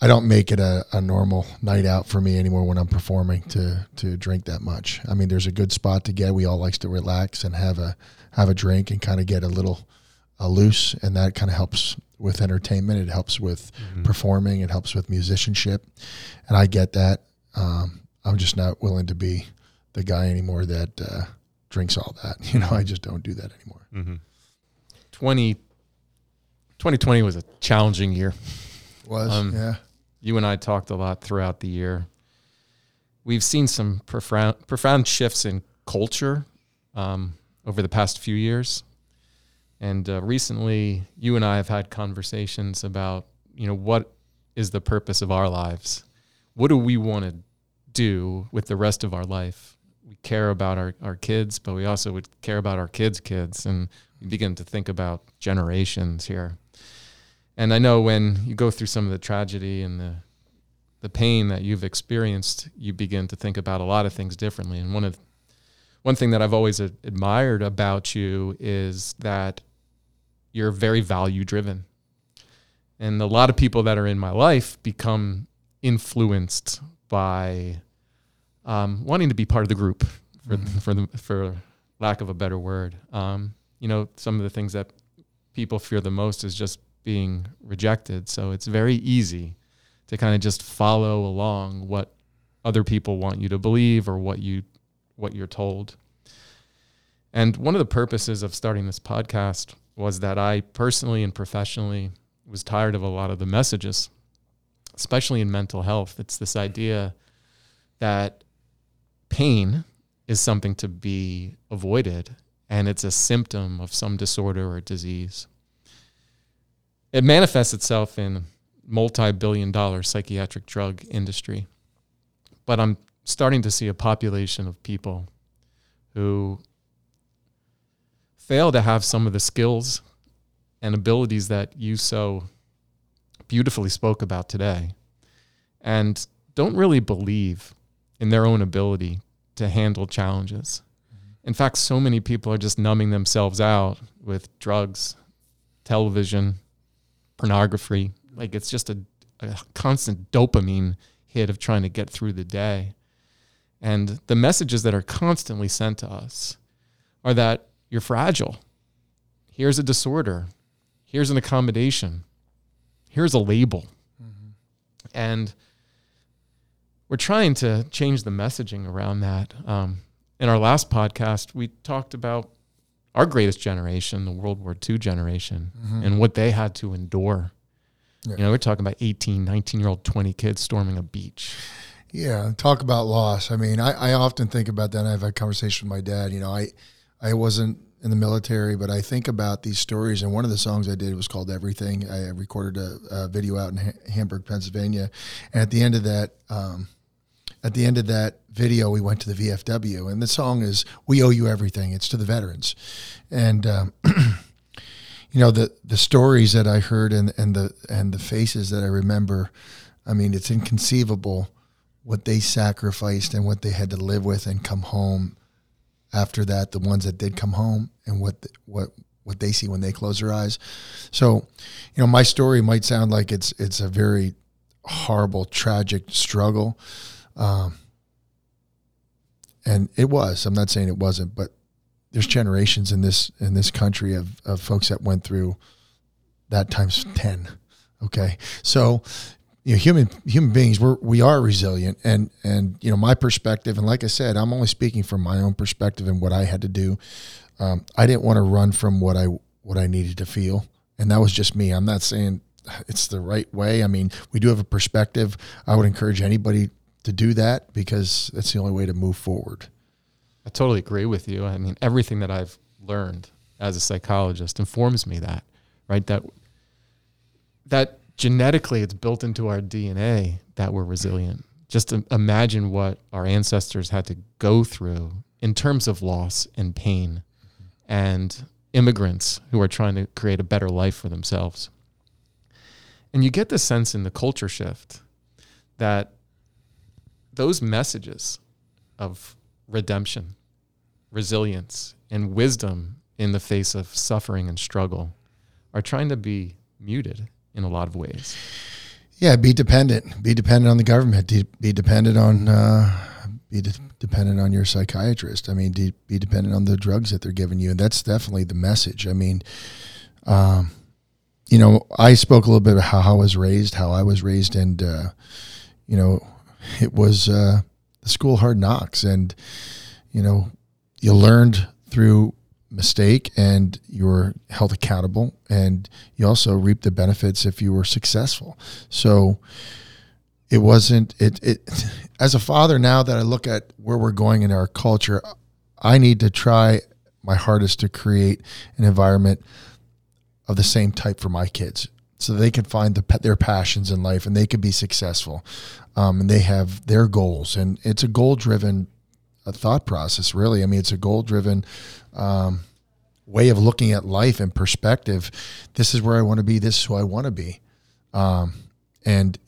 I don't make it a, a normal night out for me anymore when I'm performing to to drink that much. I mean, there's a good spot to get. We all likes to relax and have a have a drink and kind of get a little uh, loose, and that kind of helps with entertainment. It helps with Mhm. performing. It helps with musicianship, and I get that. Um, I'm just not willing to be the guy anymore that uh, drinks all that. You know, I just don't do that anymore. Mhm. 20, 2020 was a challenging year. Was Um, yeah, You and I talked a lot throughout the year. We've seen some profound, profound shifts in culture um, over the past few years. And uh, recently, you and I have had conversations about, you know, what is the purpose of our lives? What do we want to do with the rest of our life? We care about our, our kids, but we also would care about our kids' kids. And we begin to think about generations here. And I know when you go through some of the tragedy and the the pain that you've experienced, you begin to think about a lot of things differently. And one of one thing that I've always ad- admired about you is that you're very value driven. And a lot of people that are in my life become influenced by um, wanting to be part of the group, for Mhm. for the for lack of a better word. Um, you know, some of the things that people fear the most is just being rejected. So it's very easy to kind of just follow along what other people want you to believe or what you what you're told. And one of the purposes of starting this podcast was that I personally and professionally was tired of a lot of the messages, especially in mental health. It's this idea that pain is something to be avoided and it's a symptom of some disorder or disease. It manifests itself in multi-billion dollar psychiatric drug industry. But I'm starting to see a population of people who fail to have some of the skills and abilities that you so beautifully spoke about today and don't really believe in their own ability to handle challenges. In fact, so many people are just numbing themselves out with drugs, television, pornography. Like it's just a, a constant dopamine hit of trying to get through the day. And the messages that are constantly sent to us are that you're fragile. Here's a disorder. Here's an accommodation. Here's a label. And we're trying to change the messaging around that. Um, in our last podcast, we talked about our greatest generation, the World War II generation, Mhm. and what they had to endure. Yeah. You know, we're talking about 18, 19 year old, 20 kids storming a beach. Yeah, talk about loss. I mean, I, I often think about that. I've had conversation with my dad. You know, I I wasn't in the military, but I think about these stories. And one of the songs I did was called "Everything." I recorded a, a video out in ha- Hamburg, Pennsylvania, and at the end of that, um, at the end of that video, we went to the VFW, and the song is "We Owe You Everything." It's to the veterans, and. Um, You know the the stories that I heard and, and the and the faces that I remember. I mean, it's inconceivable what they sacrificed and what they had to live with and come home after that, the ones that did come home and what the, what what they see when they close their eyes. So, you know, my story might sound like it's it's a very horrible, tragic struggle, um, and it was. I'm not saying it wasn't, but there's generations in this in this country of of folks that went through that times ten. Okay, so you know, human human beings we're we are resilient and and you know my perspective and like I said I'm only speaking from my own perspective and what I had to do um, I didn't want to run from what I what I needed to feel and that was just me I'm not saying it's the right way I mean we do have a perspective I would encourage anybody to do that because that's the only way to move forward I totally agree with you I mean everything that I've learned as a psychologist informs me that right that that genetically it's built into our DNA that we're resilient. Just imagine what our ancestors had to go through in terms of loss and pain and immigrants who are trying to create a better life for themselves. And you get the sense in the culture shift that those messages of redemption, resilience, and wisdom in the face of suffering and struggle are trying to be muted in a lot of ways. Yeah, be dependent. Be dependent on the government. Be dependent on uh, be de- dependent on your psychiatrist. I mean, de- be dependent on the drugs that they're giving you, and that's definitely the message. I mean, um, you know, I spoke a little bit about how I was raised, how I was raised, and uh, you know, it was uh, the school hard knocks, and you know, you learned through mistake and you were held accountable and you also reap the benefits if you were successful. So it wasn't it it as a father now that i look at where we're going in our culture i need to try my hardest to create an environment of the same type for my kids so they can find the, their passions in life and they can be successful um, and they have their goals and it's a goal driven a thought process, really. I mean, it's a goal driven um, way of looking at life and perspective. This is where I want to be. This is who I want to be. Um, and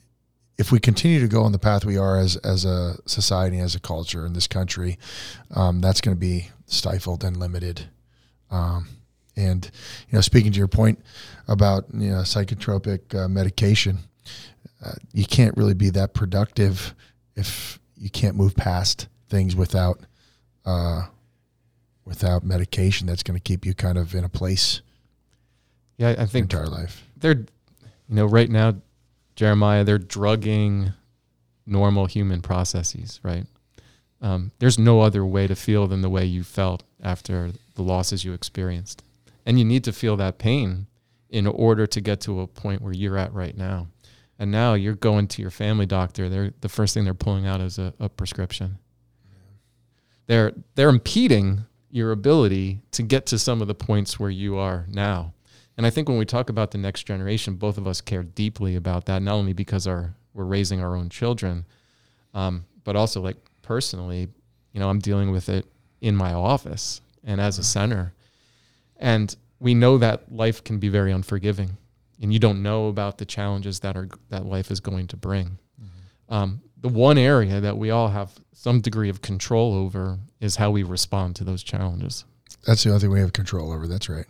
if we continue to go on the path we are as as a society, as a culture in this country, um, that's going to be stifled and limited. And you know, speaking to your point about you know psychotropic uh, medication, uh, you can't really be that productive if you can't move past things without uh, without medication that's going to keep you kind of in a place. Yeah, I think entire life. They're, you know, right now, Jeremiah, they're drugging normal human processes, right? Um, there's no other way to feel than the way you felt after the losses you experienced, and you need to feel that pain in order to get to a point where you're at right now. And now you're going to your family doctor. They're the first thing they're pulling out is a, a prescription they're they're impeding your ability to get to some of the points where you are now. And I think when we talk about the next generation, both of us care deeply about that, not only because our we're raising our own children, um, but also like personally, you know, I'm dealing with it in my office and as a center. And we know that life can be very unforgiving, and you don't know about the challenges that are that life is going to bring. Mm-hmm. Um, the one area that we all have some degree of control over is how we respond to those challenges. That's the only thing we have control over. That's right.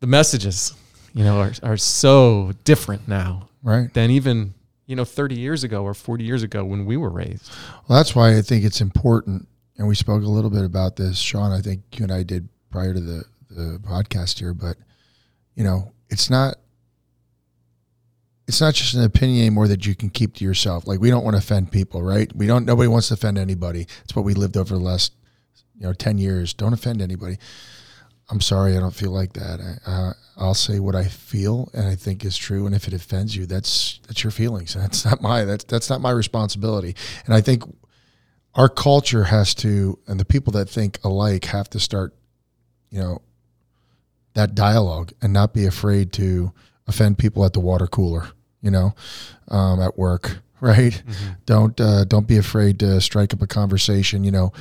The messages, you know, are, are so different now. Right. Than even, you know, 30 years ago or 40 years ago when we were raised. Well, that's why I think it's important. And we spoke a little bit about this, Sean. I think you and I did prior to the, the podcast here, but, you know, it's not it's not just an opinion anymore that you can keep to yourself. Like we don't want to offend people, right? We don't. Nobody wants to offend anybody. It's what we lived over the last, you know, ten years. Don't offend anybody. I'm sorry, I don't feel like that. I, uh, I'll say what I feel and I think is true. And if it offends you, that's that's your feelings. That's not my that's that's not my responsibility. And I think our culture has to, and the people that think alike have to start, you know, that dialogue and not be afraid to offend people at the water cooler you know, um, at work, right? Mm-hmm. Don't uh, don't be afraid to strike up a conversation. You know,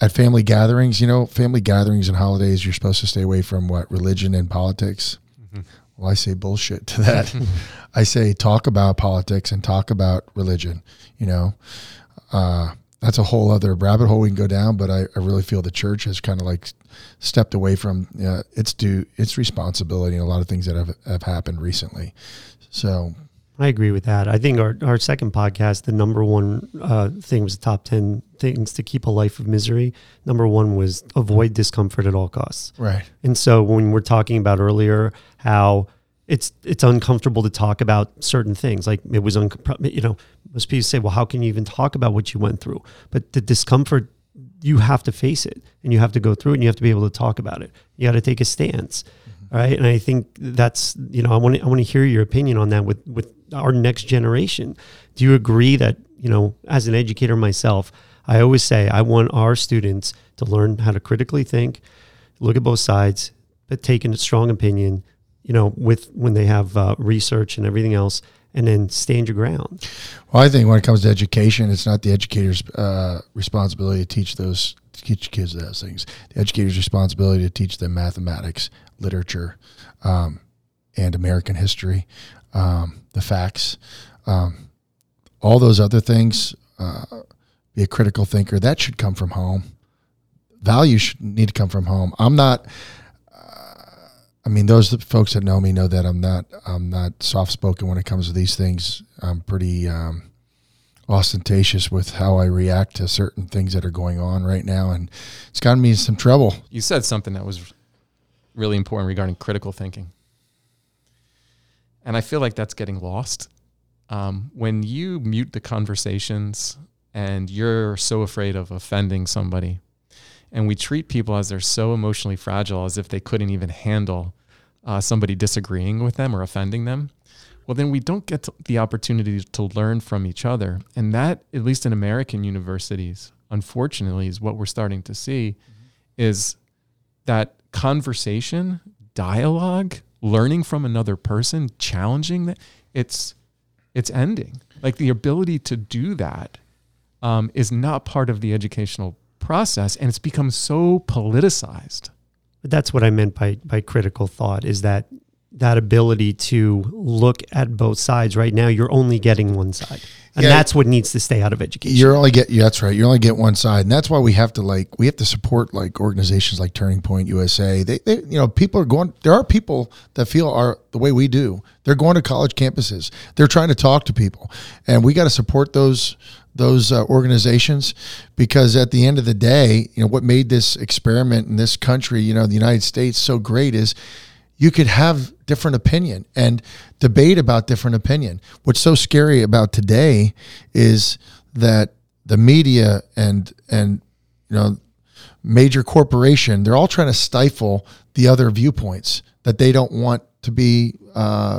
at family gatherings, you know, family gatherings and holidays, you're supposed to stay away from what religion and politics. Mm-hmm. Well, I say bullshit to that. I say talk about politics and talk about religion. You know, uh, that's a whole other rabbit hole we can go down. But I, I really feel the church has kind of like stepped away from uh, its due its responsibility in a lot of things that have have happened recently. So I agree with that. I think our, our second podcast, the number one uh, thing was the top 10 things to keep a life of misery. Number one was avoid discomfort at all costs. right, And so when we're talking about earlier how it's it's uncomfortable to talk about certain things, like it was uncomfortable, you know, most people say, well, how can you even talk about what you went through? But the discomfort, you have to face it and you have to go through it and you have to be able to talk about it. You got to take a stance. All right. And I think that's, you know, I want to, I want to hear your opinion on that with, with our next generation. Do you agree that, you know, as an educator myself, I always say I want our students to learn how to critically think, look at both sides, but take a strong opinion, you know, with when they have uh, research and everything else, and then stand your ground. Well, I think when it comes to education, it's not the educator's uh, responsibility to teach those to teach kids those things. The educator's responsibility to teach them mathematics, literature, um, and American history, um, the facts, um, all those other things. Uh, be a critical thinker. That should come from home. Values should need to come from home. I'm not. I mean, those folks that know me know that I'm not I'm not soft spoken when it comes to these things. I'm pretty um, ostentatious with how I react to certain things that are going on right now, and it's gotten me in some trouble. You said something that was really important regarding critical thinking. And I feel like that's getting lost. Um, when you mute the conversations and you're so afraid of offending somebody, and we treat people as they're so emotionally fragile as if they couldn't even handle uh, somebody disagreeing with them or offending them, well, then we don't get the opportunity to learn from each other. And that, at least in American universities, unfortunately, is what we're starting to see is that conversation, dialogue, learning from another person, challenging that, it's it's ending. Like the ability to do that um, is not part of the educational process, and it's become so politicized. That's what I meant by by critical thought is that that ability to look at both sides. Right now, you're only getting one side, and Yeah. that's what needs to stay out of education. You're only get yeah, that's right. You only get one side, and that's why we have to like we have to support like organizations like Turning Point USA. They, they you know people are going. There are people that feel are the way we do. They're going to college campuses. They're trying to talk to people, and we got to support those those uh, organizations because at the end of the day, you know what made this experiment in this country, you know, the United States, so great is you could have different opinion and debate about different opinion. What's so scary about today is that the media and and you know major corporation they're all trying to stifle the other viewpoints that they don't want to be uh,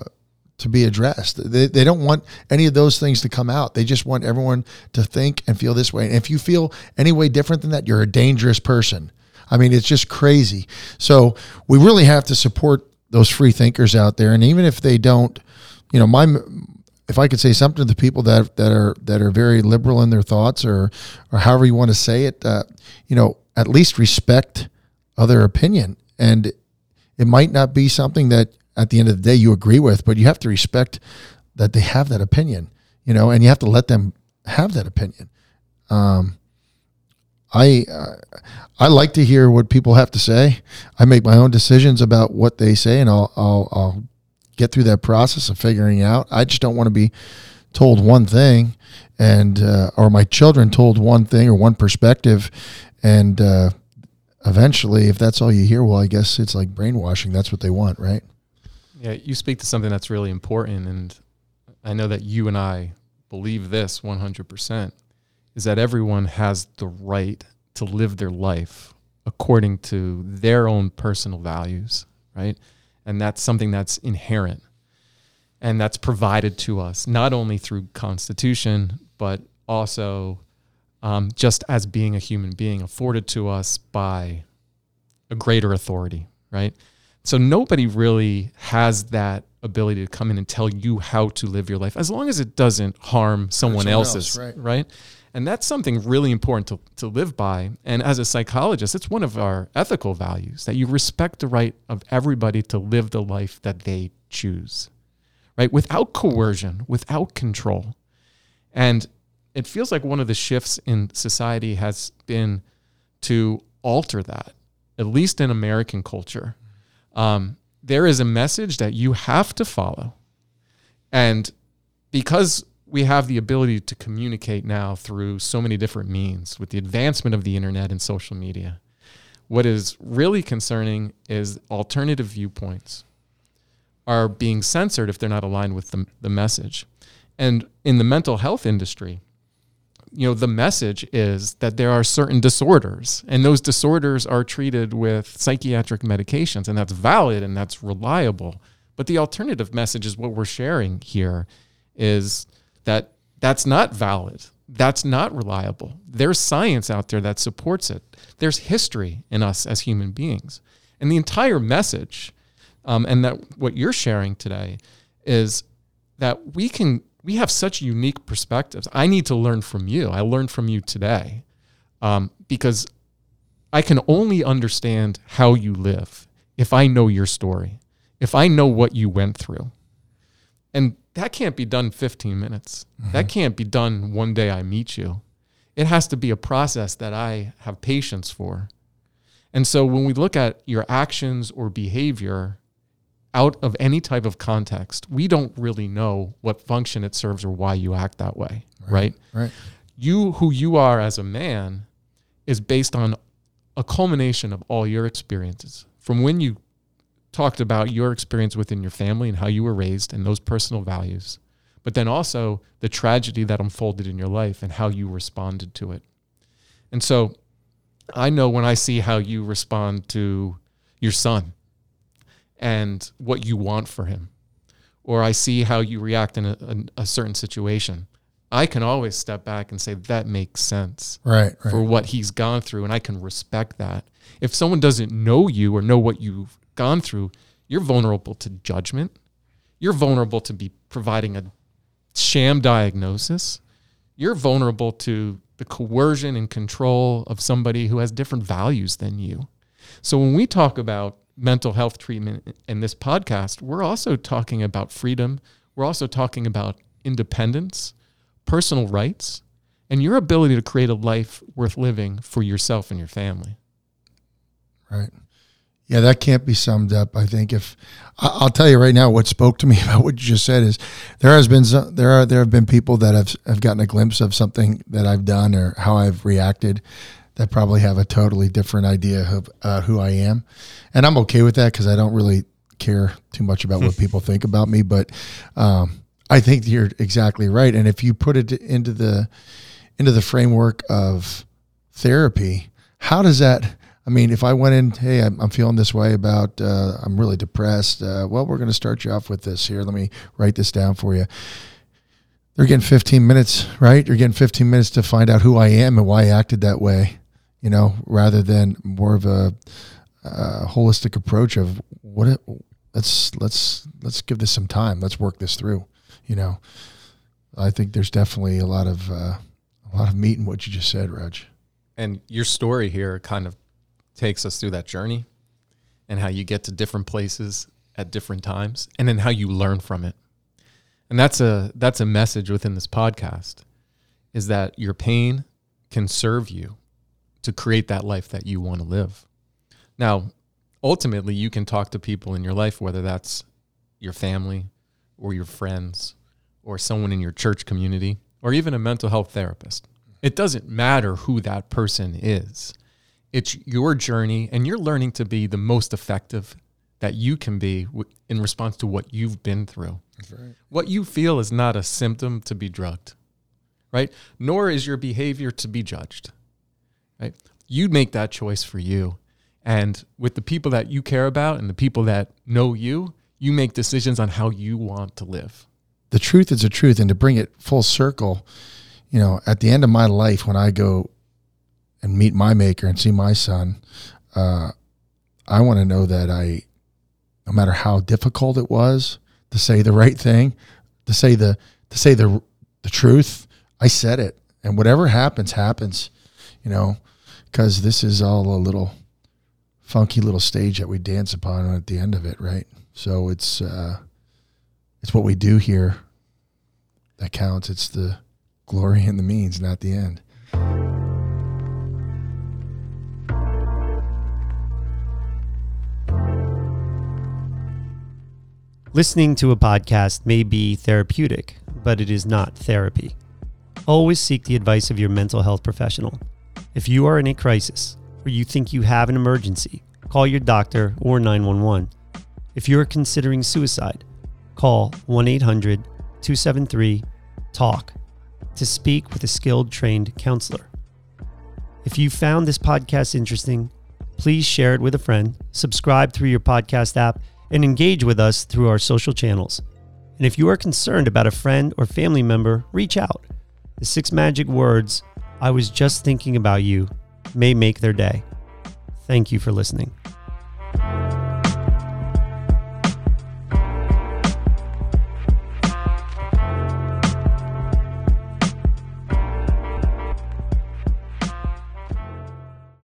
to be addressed. They, they don't want any of those things to come out. They just want everyone to think and feel this way. And if you feel any way different than that, you're a dangerous person. I mean, it's just crazy. So we really have to support those free thinkers out there. And even if they don't, you know, my if I could say something to the people that that are that are very liberal in their thoughts, or or however you want to say it, uh, you know, at least respect other opinion. And it might not be something that at the end of the day you agree with, but you have to respect that they have that opinion, you know, and you have to let them have that opinion. Um, I uh, I like to hear what people have to say. I make my own decisions about what they say, and I'll I'll, I'll get through that process of figuring out. I just don't want to be told one thing, and uh, or my children told one thing or one perspective, and uh, eventually, if that's all you hear, well, I guess it's like brainwashing. That's what they want, right? Yeah, you speak to something that's really important, and I know that you and I believe this 100% is that everyone has the right to live their life according to their own personal values, right? And that's something that's inherent and that's provided to us not only through constitution but also um, just as being a human being afforded to us by a greater authority, right? So nobody really has that ability to come in and tell you how to live your life as long as it doesn't harm someone, someone else, else's, right. right? And that's something really important to, to live by. And as a psychologist, it's one of our ethical values that you respect the right of everybody to live the life that they choose, right? Without coercion, without control. And it feels like one of the shifts in society has been to alter that, at least in American culture. Um, there is a message that you have to follow. And because we have the ability to communicate now through so many different means with the advancement of the internet and social media, what is really concerning is alternative viewpoints are being censored if they're not aligned with the, the message. And in the mental health industry, you know, the message is that there are certain disorders, and those disorders are treated with psychiatric medications, and that's valid and that's reliable. But the alternative message is what we're sharing here is that that's not valid. That's not reliable. There's science out there that supports it. There's history in us as human beings. And the entire message, um, and that what you're sharing today, is that we can we have such unique perspectives. I need to learn from you. I learned from you today um, because I can only understand how you live if I know your story, if I know what you went through. And that can't be done 15 minutes. Mm-hmm. That can't be done one day I meet you. It has to be a process that I have patience for. And so when we look at your actions or behavior, out of any type of context, we don't really know what function it serves or why you act that way, right? Right. right. You, who you are as a man, is based on a culmination of all your experiences from when you talked about your experience within your family and how you were raised and those personal values, but then also the tragedy that unfolded in your life and how you responded to it. And so I know when I see how you respond to your son and what you want for him, or I see how you react in a, a, a certain situation, I can always step back and say that makes sense right, right, for what he's gone through, and I can respect that. If someone doesn't know you or know what you've gone through, you're vulnerable to judgment. You're vulnerable to be providing a sham diagnosis. You're vulnerable to the coercion and control of somebody who has different values than you. So when we talk about mental health treatment in this podcast, we're also talking about freedom. We're also talking about independence, personal rights, and your ability to create a life worth living for yourself and your family. Right. Yeah, that can't be summed up. I think if I'll tell you right now, what spoke to me about what you just said is there has been some, there are there have been people that have have gotten a glimpse of something that I've done or how I've reacted that probably have a totally different idea of uh, who I am, and I'm okay with that because I don't really care too much about what people think about me. But um, I think you're exactly right, and if you put it into the into the framework of therapy, how does that? I mean, if I went in, hey, I'm, I'm feeling this way about, uh, I'm really depressed. Uh, well, we're going to start you off with this here. Let me write this down for you they're getting 15 minutes, right? You're getting 15 minutes to find out who I am and why I acted that way you know, rather than more of a, a holistic approach of what it, let's let's let's give this some time. Let's work this through. You know, I think there's definitely a lot of uh, a lot of meat in what you just said, Raj. And your story here kind of takes us through that journey and how you get to different places at different times and then how you learn from it. And that's a that's a message within this podcast is that your pain can serve you to create that life that you want to live. Now, ultimately, you can talk to people in your life, whether that's your family or your friends or someone in your church community or even a mental health therapist. It doesn't matter who that person is. It's your journey, and you're learning to be the most effective that you can be in response to what you've been through. Right. What you feel is not a symptom to be drugged, right? Nor is your behavior to be judged right? You make that choice for you. And with the people that you care about and the people that know you, you make decisions on how you want to live. The truth is the truth. And to bring it full circle, you know, at the end of my life, when I go and meet my maker and see my son, uh, I want to know that I, no matter how difficult it was to say the right thing, to say the to say the the truth, I said it, and whatever happens, happens. You know, because this is all a little funky little stage that we dance upon at the end of it, right? So it's uh, it's what we do here that counts. It's the glory and the means, not the end. Listening to a podcast may be therapeutic, but it is not therapy. Always seek the advice of your mental health professional. If you are in a crisis or you think you have an emergency, call your doctor or 911. If you are considering suicide, call 1 800 273 TALK to speak with a skilled trained counselor. If you found this podcast interesting, please share it with a friend, subscribe through your podcast app, and engage with us through our social channels. And if you are concerned about a friend or family member, reach out. The six magic words, I was just thinking about you, may make their day. Thank you for listening.